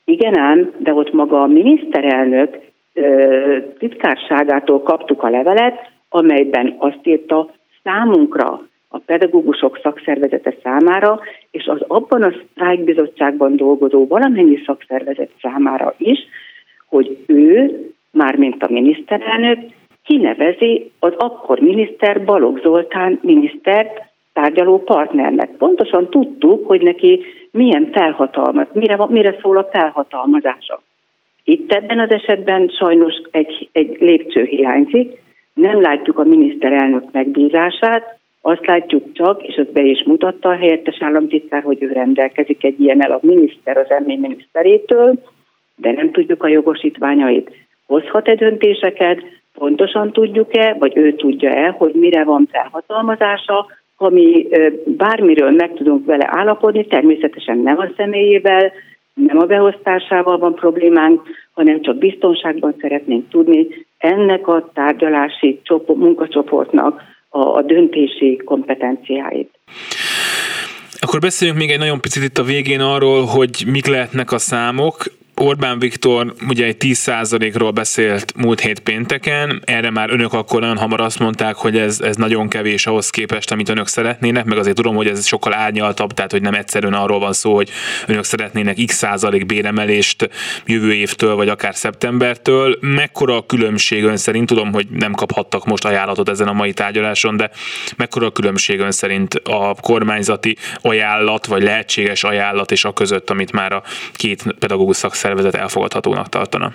Igen ám, de ott maga a miniszterelnök titkárságától kaptuk a levelet, amelyben azt írta számunkra, a pedagógusok szakszervezete számára, és az abban a sztrájkbizottságban dolgozó valamennyi szakszervezet számára is, hogy ő, mármint a miniszterelnök, kinevezi az akkor miniszter Balogh Zoltán minisztert tárgyaló partnernek. Pontosan tudtuk, hogy neki milyen felhatalmaz, mire, mire szól a felhatalmazása. Itt ebben az esetben sajnos egy, egy lépcső hiányzik, nem látjuk a miniszterelnök megbízását, azt látjuk csak, és azt be is mutatta a helyettes államtitkár, hogy ő rendelkezik egy ilyen el a miniszter az emmi miniszterétől, de nem tudjuk a jogosítványait. Hozhat-e döntéseket, pontosan tudjuk-e, vagy ő tudja-e, hogy mire van felhatalmazása, ami bármiről meg tudunk vele állapodni, természetesen nem a személyével, nem a beosztásával van problémánk, hanem csak biztonságban szeretnénk tudni ennek a tárgyalási csoport, munkacsoportnak a, a döntési kompetenciáit. Akkor beszéljünk még egy nagyon picit itt a végén arról, hogy mik lehetnek a számok. Orbán Viktor ugye egy 10%-ról beszélt múlt hét pénteken, erre már önök akkor nagyon hamar azt mondták, hogy ez, ez nagyon kevés ahhoz képest, amit önök szeretnének, meg azért tudom, hogy ez sokkal árnyaltabb, tehát hogy nem egyszerűen arról van szó, hogy önök szeretnének x százalék béremelést jövő évtől, vagy akár szeptembertől. Mekkora a különbség ön szerint? Tudom, hogy nem kaphattak most ajánlatot ezen a mai tárgyaláson, de mekkora a különbség ön szerint a kormányzati ajánlat, vagy lehetséges ajánlat és a között, amit már a két pedagógus szakszervezet szervezet elfogadhatónak tartana?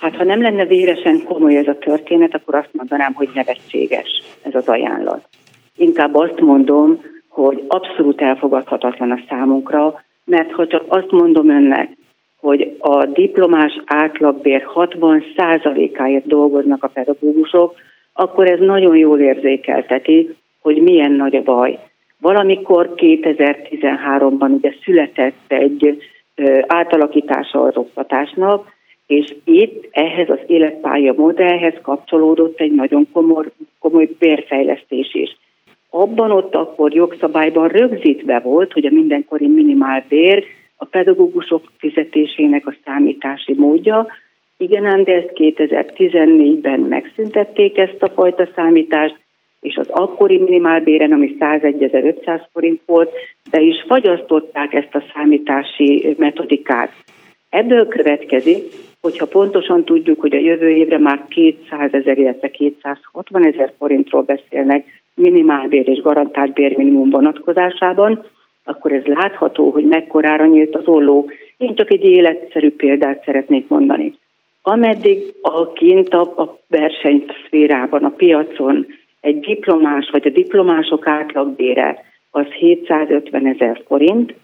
Hát ha nem lenne véresen komoly ez a történet, akkor azt mondanám, hogy nevetséges ez az ajánlat. Inkább azt mondom, hogy abszolút elfogadhatatlan a számunkra, mert ha csak azt mondom önnek, hogy a diplomás átlagbér 60%-áért dolgoznak a pedagógusok, akkor ez nagyon jól érzékelteti, hogy milyen nagy a baj. Valamikor 2013-ban ugye született egy átalakítása az oktatásnak, és itt ehhez az életpálya modellhez kapcsolódott egy nagyon komoly, komoly bérfejlesztés is. Abban ott akkor jogszabályban rögzítve volt, hogy a mindenkori minimálbér a pedagógusok fizetésének a számítási módja, igen, ám de ezt 2014-ben megszüntették ezt a fajta számítást, és az akkori minimálbéren, ami 101.500 forint volt, de is fagyasztották ezt a számítási metodikát. Ebből következik, hogyha pontosan tudjuk, hogy a jövő évre már 200 ezer, illetve 260 ezer forintról beszélnek minimálbér és garantált bérminimum vonatkozásában, akkor ez látható, hogy mekkorára nyílt az olló. Én csak egy életszerű példát szeretnék mondani. Ameddig a kint a, a versenyszférában, a piacon egy diplomás vagy a diplomások átlagbére az 750 ezer forint,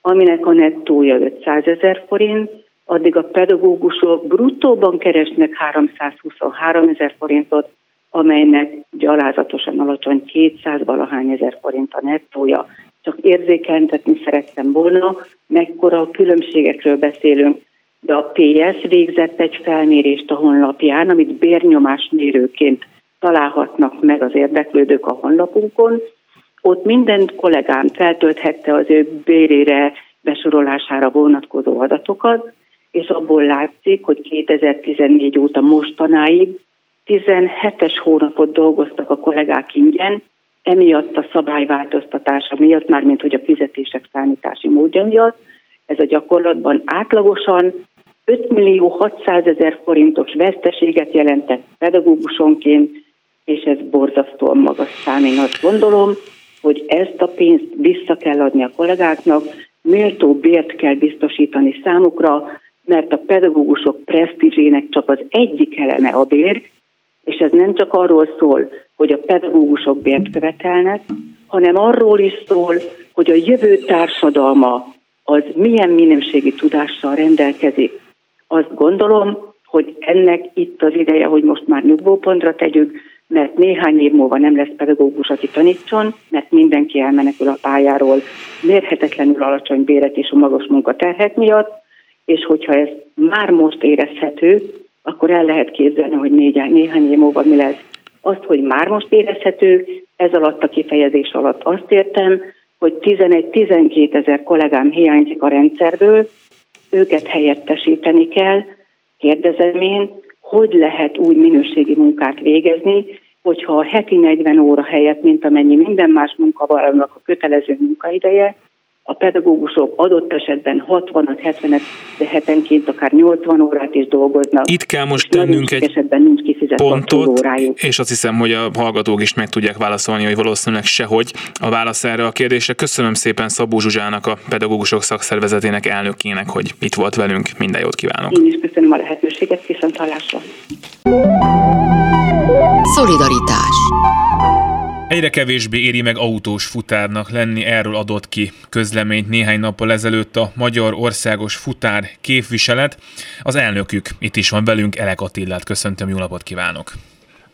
aminek a nettója 500 ezer forint, addig a pedagógusok bruttóban keresnek 323 ezer forintot, amelynek gyalázatosan alacsony 200 valahány ezer forint a nettója. Csak érzékeltetni szerettem volna, mekkora különbségekről beszélünk, de a PS végzett egy felmérést a honlapján, amit bérnyomásmérőként találhatnak meg az érdeklődők a honlapunkon. Ott minden kollégám feltölthette az ő bérére, besorolására vonatkozó adatokat, és abból látszik, hogy 2014 óta mostanáig 17-es hónapot dolgoztak a kollégák ingyen, emiatt a szabályváltoztatása miatt, mármint hogy a fizetések számítási módja miatt, ez a gyakorlatban átlagosan 5 millió 600 ezer forintos veszteséget jelentett pedagógusonként, és ez borzasztóan magas szám. Én azt gondolom, hogy ezt a pénzt vissza kell adni a kollégáknak, méltó bért kell biztosítani számukra, mert a pedagógusok presztízsének csak az egyik eleme a bér, és ez nem csak arról szól, hogy a pedagógusok bért követelnek, hanem arról is szól, hogy a jövő társadalma az milyen minőségi tudással rendelkezik. Azt gondolom, hogy ennek itt az ideje, hogy most már nyugvópontra tegyük, mert néhány év múlva nem lesz pedagógus, aki tanítson, mert mindenki elmenekül a pályáról mérhetetlenül alacsony béret és a magas munkaterhek miatt, és hogyha ez már most érezhető, akkor el lehet képzelni, hogy néhány, néhány év múlva mi lesz. Azt, hogy már most érezhető, ez alatt a kifejezés alatt azt értem, hogy 11-12 ezer kollégám hiányzik a rendszerből, őket helyettesíteni kell. Kérdezem én, hogy lehet úgy minőségi munkát végezni, hogyha a heti 40 óra helyett, mint amennyi minden más munkavállalónak a kötelező munkaideje, a pedagógusok adott esetben 60-70 de hetenként akár 80 órát is dolgoznak. Itt kell most tennünk egy esetben nincs pontot, órájuk. és azt hiszem, hogy a hallgatók is meg tudják válaszolni, hogy valószínűleg sehogy a válasz erre a kérdésre. Köszönöm szépen Szabó Zsuzsának, a pedagógusok szakszervezetének elnökének, hogy itt volt velünk. Minden jót kívánok! Én is köszönöm a lehetőséget, viszont hallásra! Szolidaritás Egyre kevésbé éri meg autós futárnak lenni, erről adott ki közleményt néhány nappal ezelőtt a Magyar Országos Futár képviselet. Az elnökük itt is van velünk, Elek Attillát köszöntöm, jó napot kívánok!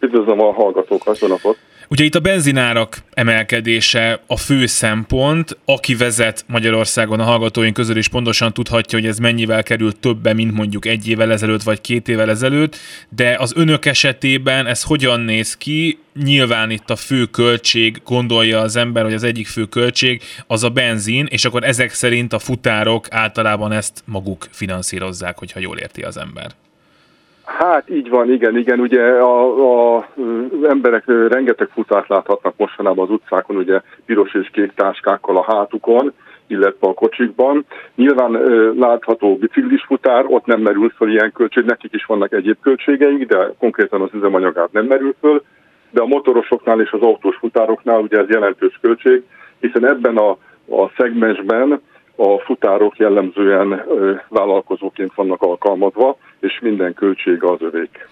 Üdvözlöm a hallgatókat, jó napot! Ugye itt a benzinárak emelkedése a fő szempont. Aki vezet Magyarországon a hallgatóink közül is pontosan tudhatja, hogy ez mennyivel került többe, mint mondjuk egy évvel ezelőtt vagy két évvel ezelőtt, de az önök esetében ez hogyan néz ki? Nyilván itt a fő költség, gondolja az ember, hogy az egyik fő költség az a benzin, és akkor ezek szerint a futárok általában ezt maguk finanszírozzák, hogyha jól érti az ember. Hát így van, igen, igen. Ugye a, emberek rengeteg futást láthatnak mostanában az utcákon, ugye piros és kék táskákkal a hátukon, illetve a kocsikban. Nyilván látható biciklis futár, ott nem merül föl ilyen költség, nekik is vannak egyéb költségeik, de konkrétan az üzemanyagát nem merül föl, de a motorosoknál és az autós futároknál ugye ez jelentős költség, hiszen ebben a, a szegmensben a futárok jellemzően vállalkozóként vannak alkalmazva, és minden költség az övék.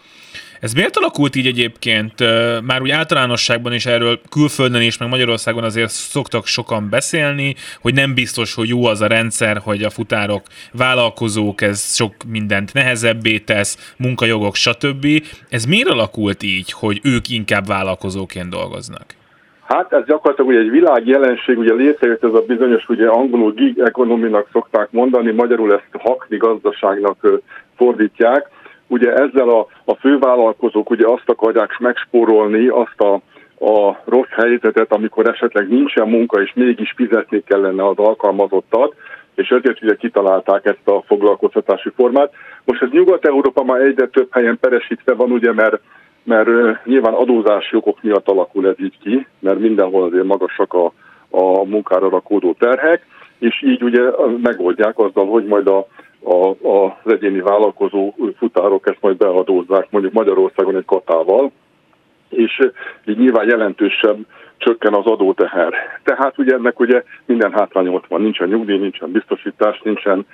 Ez miért alakult így egyébként? Már úgy általánosságban is erről külföldön és meg Magyarországon azért szoktak sokan beszélni, hogy nem biztos, hogy jó az a rendszer, hogy a futárok vállalkozók, ez sok mindent nehezebbé tesz, munkajogok, stb. Ez miért alakult így, hogy ők inkább vállalkozóként dolgoznak? Hát ez gyakorlatilag ugye egy világjelenség, ugye létrejött ez a bizonyos, ugye angolul gig economy-nak szokták mondani, magyarul ezt hakni gazdaságnak fordítják. Ugye ezzel a, a fővállalkozók ugye azt akarják megspórolni, azt a, a rossz helyzetet, amikor esetleg nincsen munka, és mégis fizetni kellene az alkalmazottat, és ezért ugye kitalálták ezt a foglalkoztatási formát. Most ez Nyugat-Európa már egyre több helyen peresítve van, ugye, mert mert nyilván adózási okok miatt alakul ez így ki, mert mindenhol azért magasak a, a munkára rakódó terhek, és így ugye megoldják azzal, hogy majd a, a, az egyéni vállalkozó futárok ezt majd beadózzák mondjuk Magyarországon egy katával, és így nyilván jelentősebb csökken az adóteher. Tehát ugye ennek ugye minden hátrány ott van, nincsen nyugdíj, nincsen biztosítás, nincsen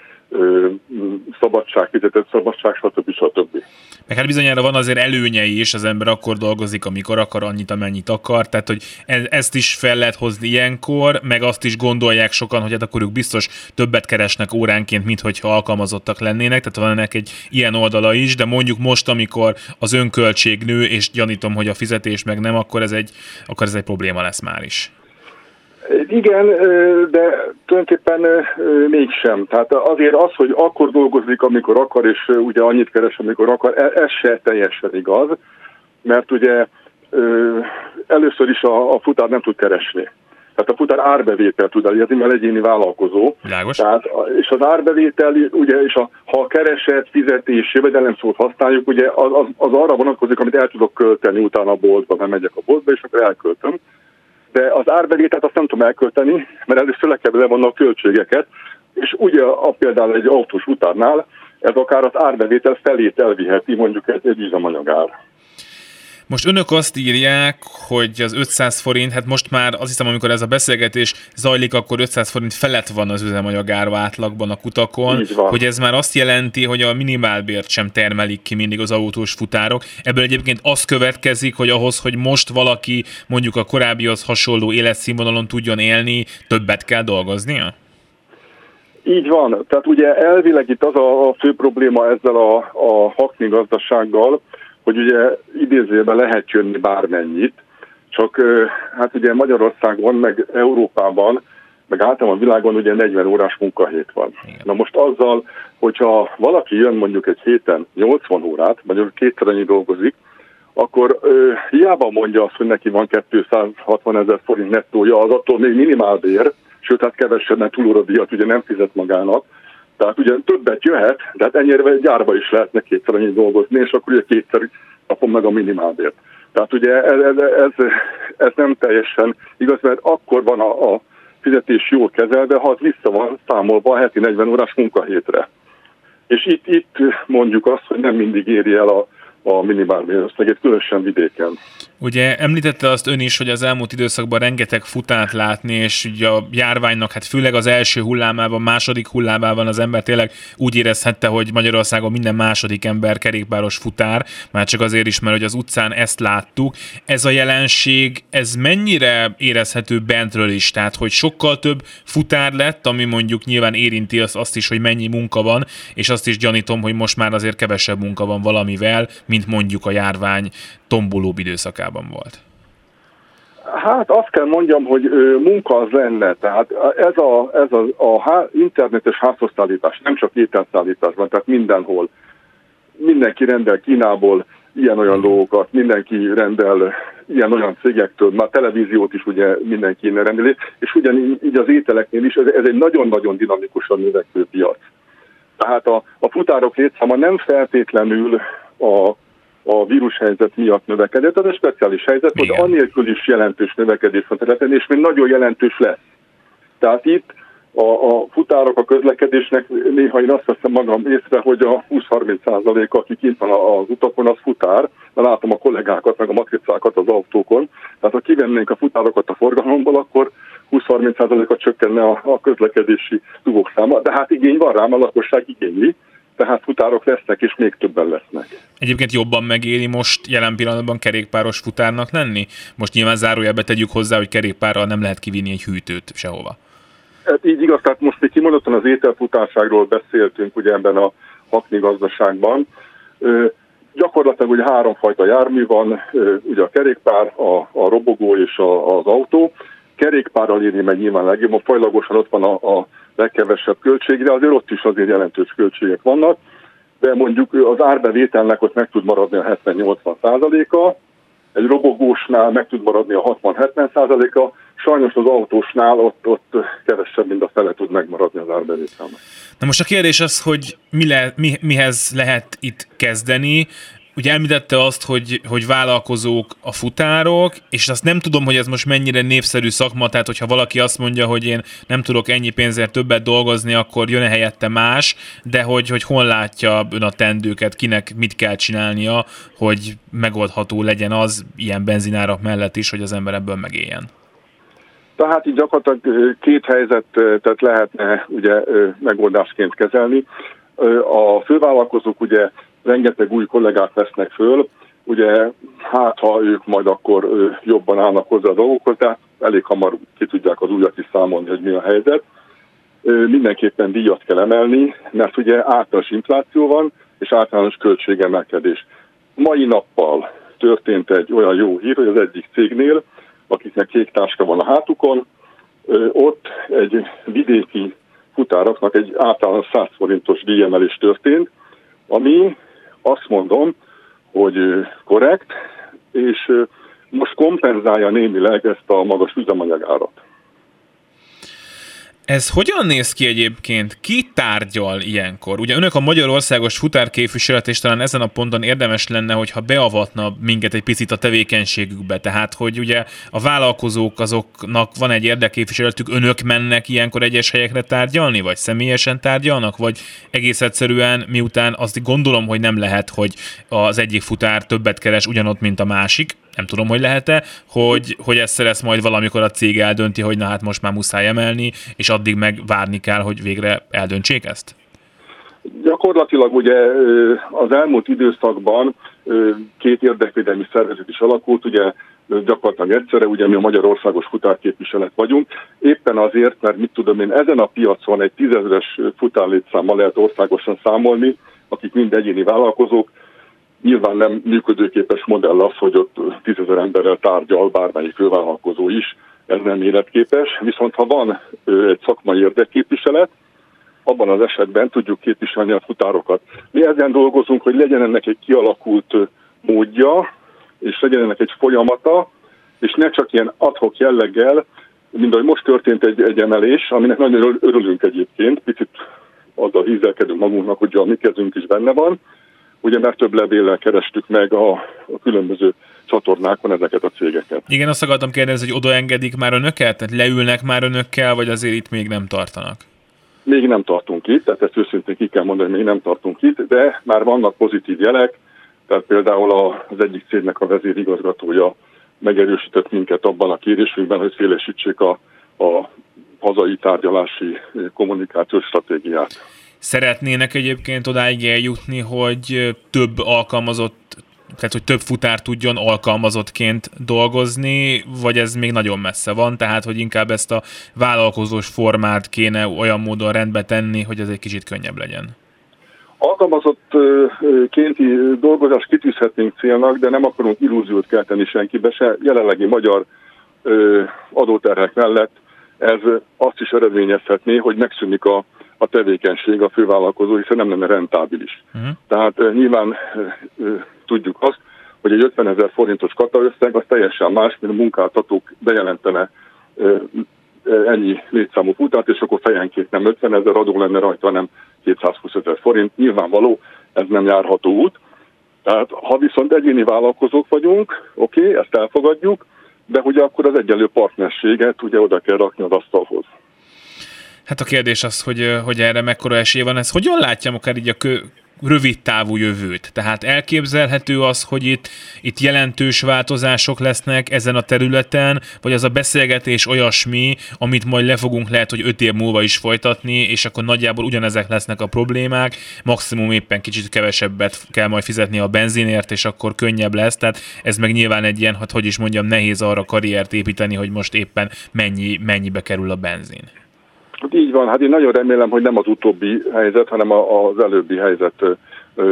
szabadság, fizetett szabadság, stb. stb. Meg hát bizonyára van azért előnyei is, az ember akkor dolgozik, amikor akar annyit, amennyit akar, tehát hogy e- ezt is fel lehet hozni ilyenkor, meg azt is gondolják sokan, hogy hát akkor ők biztos többet keresnek óránként, mint hogyha alkalmazottak lennének, tehát van ennek egy ilyen oldala is, de mondjuk most, amikor az önköltség nő, és gyanítom, hogy a fizetés meg nem, akkor ez egy, akkor ez egy probléma lesz már is. Igen, de tulajdonképpen mégsem. Tehát azért az, hogy akkor dolgozik, amikor akar, és ugye annyit keres, amikor akar, e, ez se teljesen igaz, mert ugye először is a, a futár nem tud keresni. Tehát a futár árbevétel tud elérni, mert egyéni vállalkozó. Világos. Tehát, és az árbevétel, ugye, és a, ha a kereset, fizetés, jövedelemszót használjuk, ugye az, az, az arra vonatkozik, amit el tudok költeni utána a boltba, mert megyek a boltba, és akkor elköltöm de az árbevételt azt nem tudom elkölteni, mert először le kell levonni a költségeket, és ugye a, például egy autós utánál ez akár az árbevétel felét elviheti mondjuk egy, egy üzemanyagár. Most önök azt írják, hogy az 500 forint, hát most már azt hiszem, amikor ez a beszélgetés zajlik, akkor 500 forint felett van az üzemanyag ára átlagban a kutakon, hogy ez már azt jelenti, hogy a minimálbért sem termelik ki mindig az autós futárok. Ebből egyébként az következik, hogy ahhoz, hogy most valaki mondjuk a korábbihoz hasonló életszínvonalon tudjon élni, többet kell dolgoznia? Így van. Tehát ugye elvileg itt az a, a fő probléma ezzel a, a hakni gazdasággal, hogy ugye idézőben lehet jönni bármennyit, csak hát ugye Magyarországon, meg Európában, meg általában a világon ugye 40 órás munkahét van. Igen. Na most azzal, hogyha valaki jön mondjuk egy héten 80 órát, vagy kétszer annyi dolgozik, akkor ö, hiába mondja azt, hogy neki van 260 ezer forint nettója, az attól még minimálbér, sőt, hát kevesebb, mert túlóradíjat ugye nem fizet magának, tehát ugye többet jöhet, de hát ennyire gyárba is lehetne kétszer annyit dolgozni, és akkor ugye kétszer kapom meg a minimálbért. Tehát ugye ez, ez, ez, ez nem teljesen igaz, mert akkor van a, a fizetés jól kezelve, ha az vissza van számolva a heti 40 órás munkahétre. És itt, itt mondjuk azt, hogy nem mindig éri el a a minimálbérösszeget, különösen vidéken. Ugye említette azt ön is, hogy az elmúlt időszakban rengeteg futát látni, és ugye a járványnak, hát főleg az első hullámában, második hullámában az ember tényleg úgy érezhette, hogy Magyarországon minden második ember kerékpáros futár, már csak azért is, mert hogy az utcán ezt láttuk. Ez a jelenség, ez mennyire érezhető bentről is? Tehát, hogy sokkal több futár lett, ami mondjuk nyilván érinti azt is, hogy mennyi munka van, és azt is gyanítom, hogy most már azért kevesebb munka van valamivel, mint mondjuk a járvány tombolóbb időszakában volt. Hát azt kell mondjam, hogy munka az lenne. Tehát ez a, ez a, a há, internetes házhozszállítás, nem csak ételszállításban, tehát mindenhol. Mindenki rendel Kínából ilyen-olyan dolgokat, mindenki rendel ilyen-olyan cégektől, már televíziót is ugye mindenki innen rendeli, és ugyanígy az ételeknél is ez, ez egy nagyon-nagyon dinamikusan növekvő piac. Tehát a, a futárok létszáma nem feltétlenül a a vírushelyzet miatt növekedett, az egy speciális helyzet, hogy annélkül is jelentős növekedés van területen, és még nagyon jelentős lesz. Tehát itt a, a futárok a közlekedésnek néha én azt veszem magam észre, hogy a 20-30 a akik itt van az utakon, az futár, mert látom a kollégákat, meg a matricákat az autókon. Tehát ha kivennénk a futárokat a forgalomból, akkor 20-30 a csökkenne a, a közlekedési dugók száma. De hát igény van rám, a lakosság igényli tehát futárok lesznek, és még többen lesznek. Egyébként jobban megéri most jelen pillanatban kerékpáros futárnak lenni? Most nyilván zárójelbe tegyük hozzá, hogy kerékpárral nem lehet kivinni egy hűtőt sehova. Hát így igaz, tehát most még kimondottan az ételfutárságról beszéltünk ugye ebben a hakni gazdaságban. Ö, gyakorlatilag ugye háromfajta jármű van, ö, ugye a kerékpár, a, a robogó és a, az autó. Kerékpárral írni meg nyilván legjobban, fajlagosan ott van a, a legkevesebb költségre, azért ott is azért jelentős költségek vannak, de mondjuk az árbevételnek ott meg tud maradni a 70-80 százaléka, egy robogósnál meg tud maradni a 60-70 százaléka, sajnos az autósnál ott, ott kevesebb, mint a fele tud megmaradni az árbevételnek. Na most a kérdés az, hogy mi le, mi, mihez lehet itt kezdeni, ugye említette azt, hogy, hogy vállalkozók a futárok, és azt nem tudom, hogy ez most mennyire népszerű szakma, tehát hogyha valaki azt mondja, hogy én nem tudok ennyi pénzért többet dolgozni, akkor jön-e helyette más, de hogy, hogy hol látja ön a tendőket, kinek mit kell csinálnia, hogy megoldható legyen az ilyen benzinárak mellett is, hogy az ember ebből megéljen. Tehát így gyakorlatilag két helyzetet lehetne ugye megoldásként kezelni. A fővállalkozók ugye rengeteg új kollégát vesznek föl, ugye hát ha ők majd akkor jobban állnak hozzá a dolgokhoz, de elég hamar ki tudják az újat is számolni, hogy mi a helyzet. Mindenképpen díjat kell emelni, mert ugye általános infláció van, és általános költségemelkedés. Mai nappal történt egy olyan jó hír, hogy az egyik cégnél, akiknek kék táska van a hátukon, ott egy vidéki futároknak egy általános 100 forintos díjemelés történt, ami azt mondom, hogy korrekt, és most kompenzálja némileg ezt a magas üzemanyagárat. Ez hogyan néz ki egyébként? Ki tárgyal ilyenkor? Ugye önök a Magyarországos futárképviselet, és talán ezen a ponton érdemes lenne, hogyha beavatna minket egy picit a tevékenységükbe. Tehát, hogy ugye a vállalkozók azoknak van egy érdekképviseletük, önök mennek ilyenkor egyes helyekre tárgyalni, vagy személyesen tárgyalnak, vagy egész egyszerűen miután azt gondolom, hogy nem lehet, hogy az egyik futár többet keres ugyanott, mint a másik, nem tudom, hogy lehet-e, hogy, hogy ezt lesz majd valamikor a cég eldönti, hogy na hát most már muszáj emelni, és addig meg várni kell, hogy végre eldöntsék ezt? Gyakorlatilag ugye az elmúlt időszakban két érdekvédelmi szervezet is alakult, ugye gyakorlatilag egyszerre, ugye mi a Magyarországos futárképviselet vagyunk, éppen azért, mert mit tudom én, ezen a piacon egy tízezeres futárlétszámmal lehet országosan számolni, akik mind egyéni vállalkozók, Nyilván nem működőképes modell az, hogy ott tízezer emberrel tárgyal bármelyik fővállalkozó is, ez nem életképes, viszont ha van egy szakmai érdekképviselet, abban az esetben tudjuk képviselni a futárokat. Mi ezen dolgozunk, hogy legyen ennek egy kialakult módja, és legyen ennek egy folyamata, és ne csak ilyen adhok jelleggel, mint ahogy most történt egy, egy emelés, aminek nagyon örülünk egyébként, picit azzal hízelkedünk magunknak, hogy a mi kezünk is benne van, ugye mert több levéllel kerestük meg a, a különböző csatornákon ezeket a cégeket. Igen, azt akartam kérdezni, hogy odaengedik már önöket? Tehát leülnek már önökkel, vagy azért itt még nem tartanak? Még nem tartunk itt, tehát ezt őszintén ki kell mondani, hogy még nem tartunk itt, de már vannak pozitív jelek, tehát például az egyik cégnek a vezérigazgatója megerősített minket abban a kérésünkben, hogy szélesítsék a, a hazai tárgyalási kommunikációs stratégiát. Szeretnének egyébként odáig eljutni, hogy több alkalmazott tehát hogy több futár tudjon alkalmazottként dolgozni, vagy ez még nagyon messze van, tehát hogy inkább ezt a vállalkozós formát kéne olyan módon rendbe tenni, hogy ez egy kicsit könnyebb legyen. Alkalmazottkénti dolgozást kitűzhetnénk célnak, de nem akarunk illúziót kelteni senkibe se. Jelenlegi magyar adóterhek mellett ez azt is eredményezhetné, hogy megszűnik a, a tevékenység a fővállalkozó, hiszen nem lenne rentábilis. Uh-huh. Tehát nyilván tudjuk azt, hogy egy 50 ezer forintos kataösszeg az teljesen más, mint a munkáltatók bejelentene ennyi létszámú futát, és akkor fejenként nem 50 ezer adó lenne rajta, hanem 220 ezer forint. Nyilvánvaló, ez nem járható út. Tehát ha viszont egyéni vállalkozók vagyunk, oké, okay, ezt elfogadjuk, de ugye akkor az egyenlő partnerséget ugye oda kell rakni az asztalhoz. Hát a kérdés az, hogy, hogy erre mekkora esély van. Ez hogyan látja akár így a kö, rövid távú jövőt. Tehát elképzelhető az, hogy itt, itt jelentős változások lesznek ezen a területen, vagy az a beszélgetés olyasmi, amit majd le fogunk lehet, hogy öt év múlva is folytatni, és akkor nagyjából ugyanezek lesznek a problémák, maximum éppen kicsit kevesebbet kell majd fizetni a benzinért, és akkor könnyebb lesz. Tehát ez meg nyilván egy ilyen, hát hogy is mondjam, nehéz arra karriert építeni, hogy most éppen mennyi, mennyibe kerül a benzin. Hát így van, hát én nagyon remélem, hogy nem az utóbbi helyzet, hanem az előbbi helyzet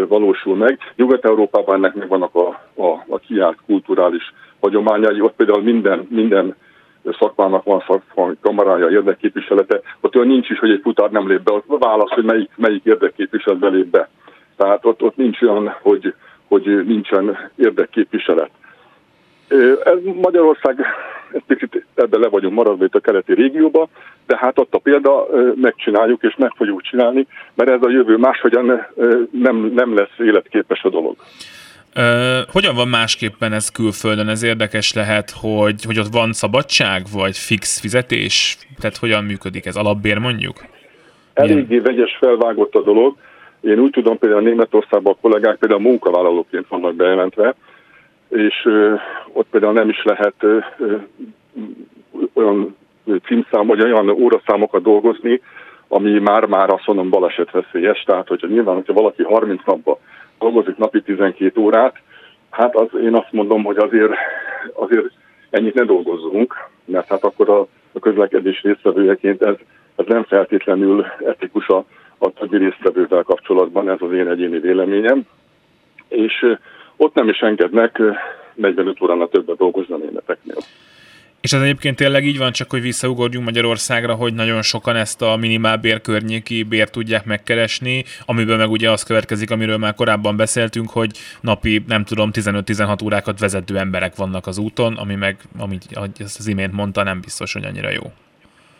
valósul meg. Nyugat-Európában ennek megvannak a, a, a kiállt kulturális hagyományai, ott például minden, minden szakmának van szakmakamerája, érdekképviselete, ott olyan nincs is, hogy egy futár nem lép be, ott válasz, hogy melyik, melyik érdekképviselet belép be. Tehát ott, ott nincs olyan, hogy, hogy nincsen érdekképviselet. Ez Magyarország, picit ebben le vagyunk maradva itt a keleti régióba, de hát ott a példa, megcsináljuk és meg fogjuk csinálni, mert ez a jövő máshogyan nem, nem lesz életképes a dolog. Uh, hogyan van másképpen ez külföldön? Ez érdekes lehet, hogy, hogy ott van szabadság, vagy fix fizetés? Tehát hogyan működik ez? Alapbér mondjuk? Eléggé vegyes felvágott a dolog. Én úgy tudom, például Németországban a kollégák például munkavállalóként vannak bejelentve, és ott például nem is lehet olyan címszám, vagy olyan óraszámokat dolgozni, ami már-már azt mondom balesetveszélyes. Tehát, hogyha nyilván, hogyha valaki 30 napban dolgozik napi 12 órát, hát az, én azt mondom, hogy azért, azért ennyit ne dolgozzunk, mert hát akkor a, a közlekedés résztvevőjeként ez, ez nem feltétlenül etikus a, a többi résztvevővel kapcsolatban, ez az én egyéni véleményem. És ott nem is engednek 45 óránál többet dolgozni a németeknél. És ez egyébként tényleg így van, csak hogy visszaugorjunk Magyarországra, hogy nagyon sokan ezt a minimálbér környéki bért tudják megkeresni, amiből meg ugye az következik, amiről már korábban beszéltünk, hogy napi, nem tudom, 15-16 órákat vezető emberek vannak az úton, ami meg, amit ezt az imént mondta, nem biztos, hogy annyira jó.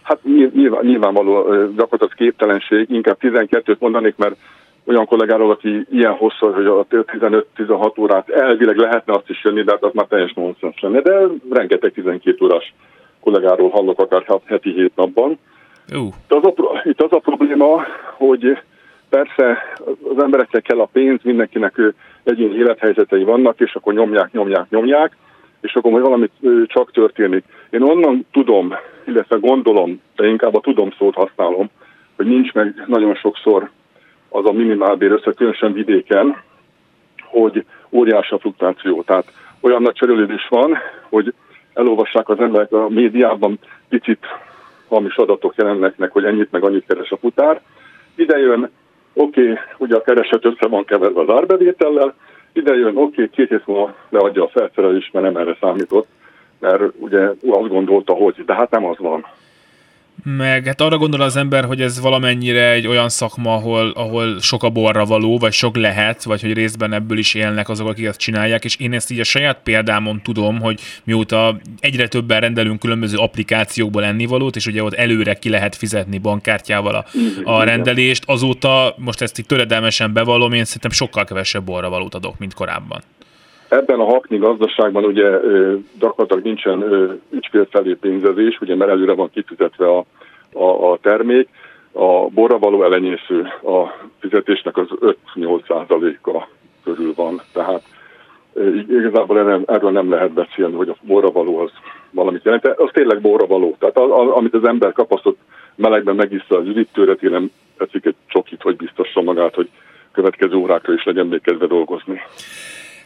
Hát nyilván, nyilvánvaló gyakorlatilag képtelenség, inkább 12-t mondanék, mert olyan kollégáról, aki ilyen hosszú, hogy a 15-16 órát elvileg lehetne azt is jönni, de hát az már teljes nonsens lenne. De rengeteg 12 órás kollégáról hallok akár heti hét napban. Uh. Itt, az a, itt az a probléma, hogy persze az embereknek kell a pénz, mindenkinek egyéni élethelyzetei vannak, és akkor nyomják, nyomják, nyomják, és akkor majd valamit csak történik. Én onnan tudom, illetve gondolom, de inkább a tudom szót használom, hogy nincs meg nagyon sokszor az a minimálbér össze, különösen vidéken, hogy óriási a fluktuáció. Tehát olyan nagy cserélődés van, hogy elolvassák az emberek a médiában, picit hamis adatok jelennek meg, hogy ennyit meg annyit keres a futár. Ide jön, oké, okay, ugye a kereset össze van keverve az árbevétellel, ide jön, oké, okay, két hét múlva leadja a felszerelést, mert nem erre számított, mert ugye azt gondolta, hogy, de hát nem az van. Meg hát arra gondol az ember, hogy ez valamennyire egy olyan szakma, ahol, ahol sok a borra való, vagy sok lehet, vagy hogy részben ebből is élnek azok, akik ezt csinálják, és én ezt így a saját példámon tudom, hogy mióta egyre többen rendelünk különböző applikációkból ennivalót, és ugye ott előre ki lehet fizetni bankkártyával a, a rendelést, azóta most ezt így töredelmesen bevallom, én szerintem sokkal kevesebb borra valót adok, mint korábban. Ebben a hakni gazdaságban ugye gyakorlatilag nincsen ügyfél felé pénzezés, ugye mert előre van kifizetve a, a, a termék. A borra való elenyésző a fizetésnek az 5-8 százaléka körül van, tehát igazából erről, erről nem lehet beszélni, hogy a borra való az valamit jelent. Az tényleg borra való. Tehát az, az, amit az ember kapasztott melegben megissza az üdítőret, én nem tetszik egy csokit, hogy biztossa magát, hogy következő órákra is legyen még kedve dolgozni.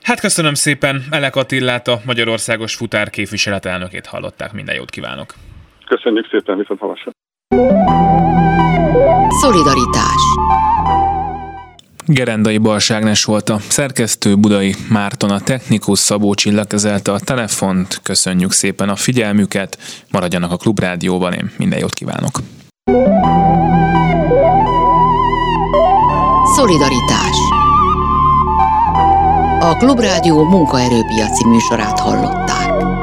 Hát köszönöm szépen, Elek Attillát, a Magyarországos Futár képviselet elnökét hallották, minden jót kívánok. Köszönjük szépen, viszont hallásra. Szolidaritás Gerendai Balságnes volt a szerkesztő, Budai Márton a technikus, Szabó Csilla kezelte a telefont. Köszönjük szépen a figyelmüket, maradjanak a Klubrádióban, én minden jót kívánok. Szolidaritás A Klubrádió munkaerőpiaci műsorát hallották.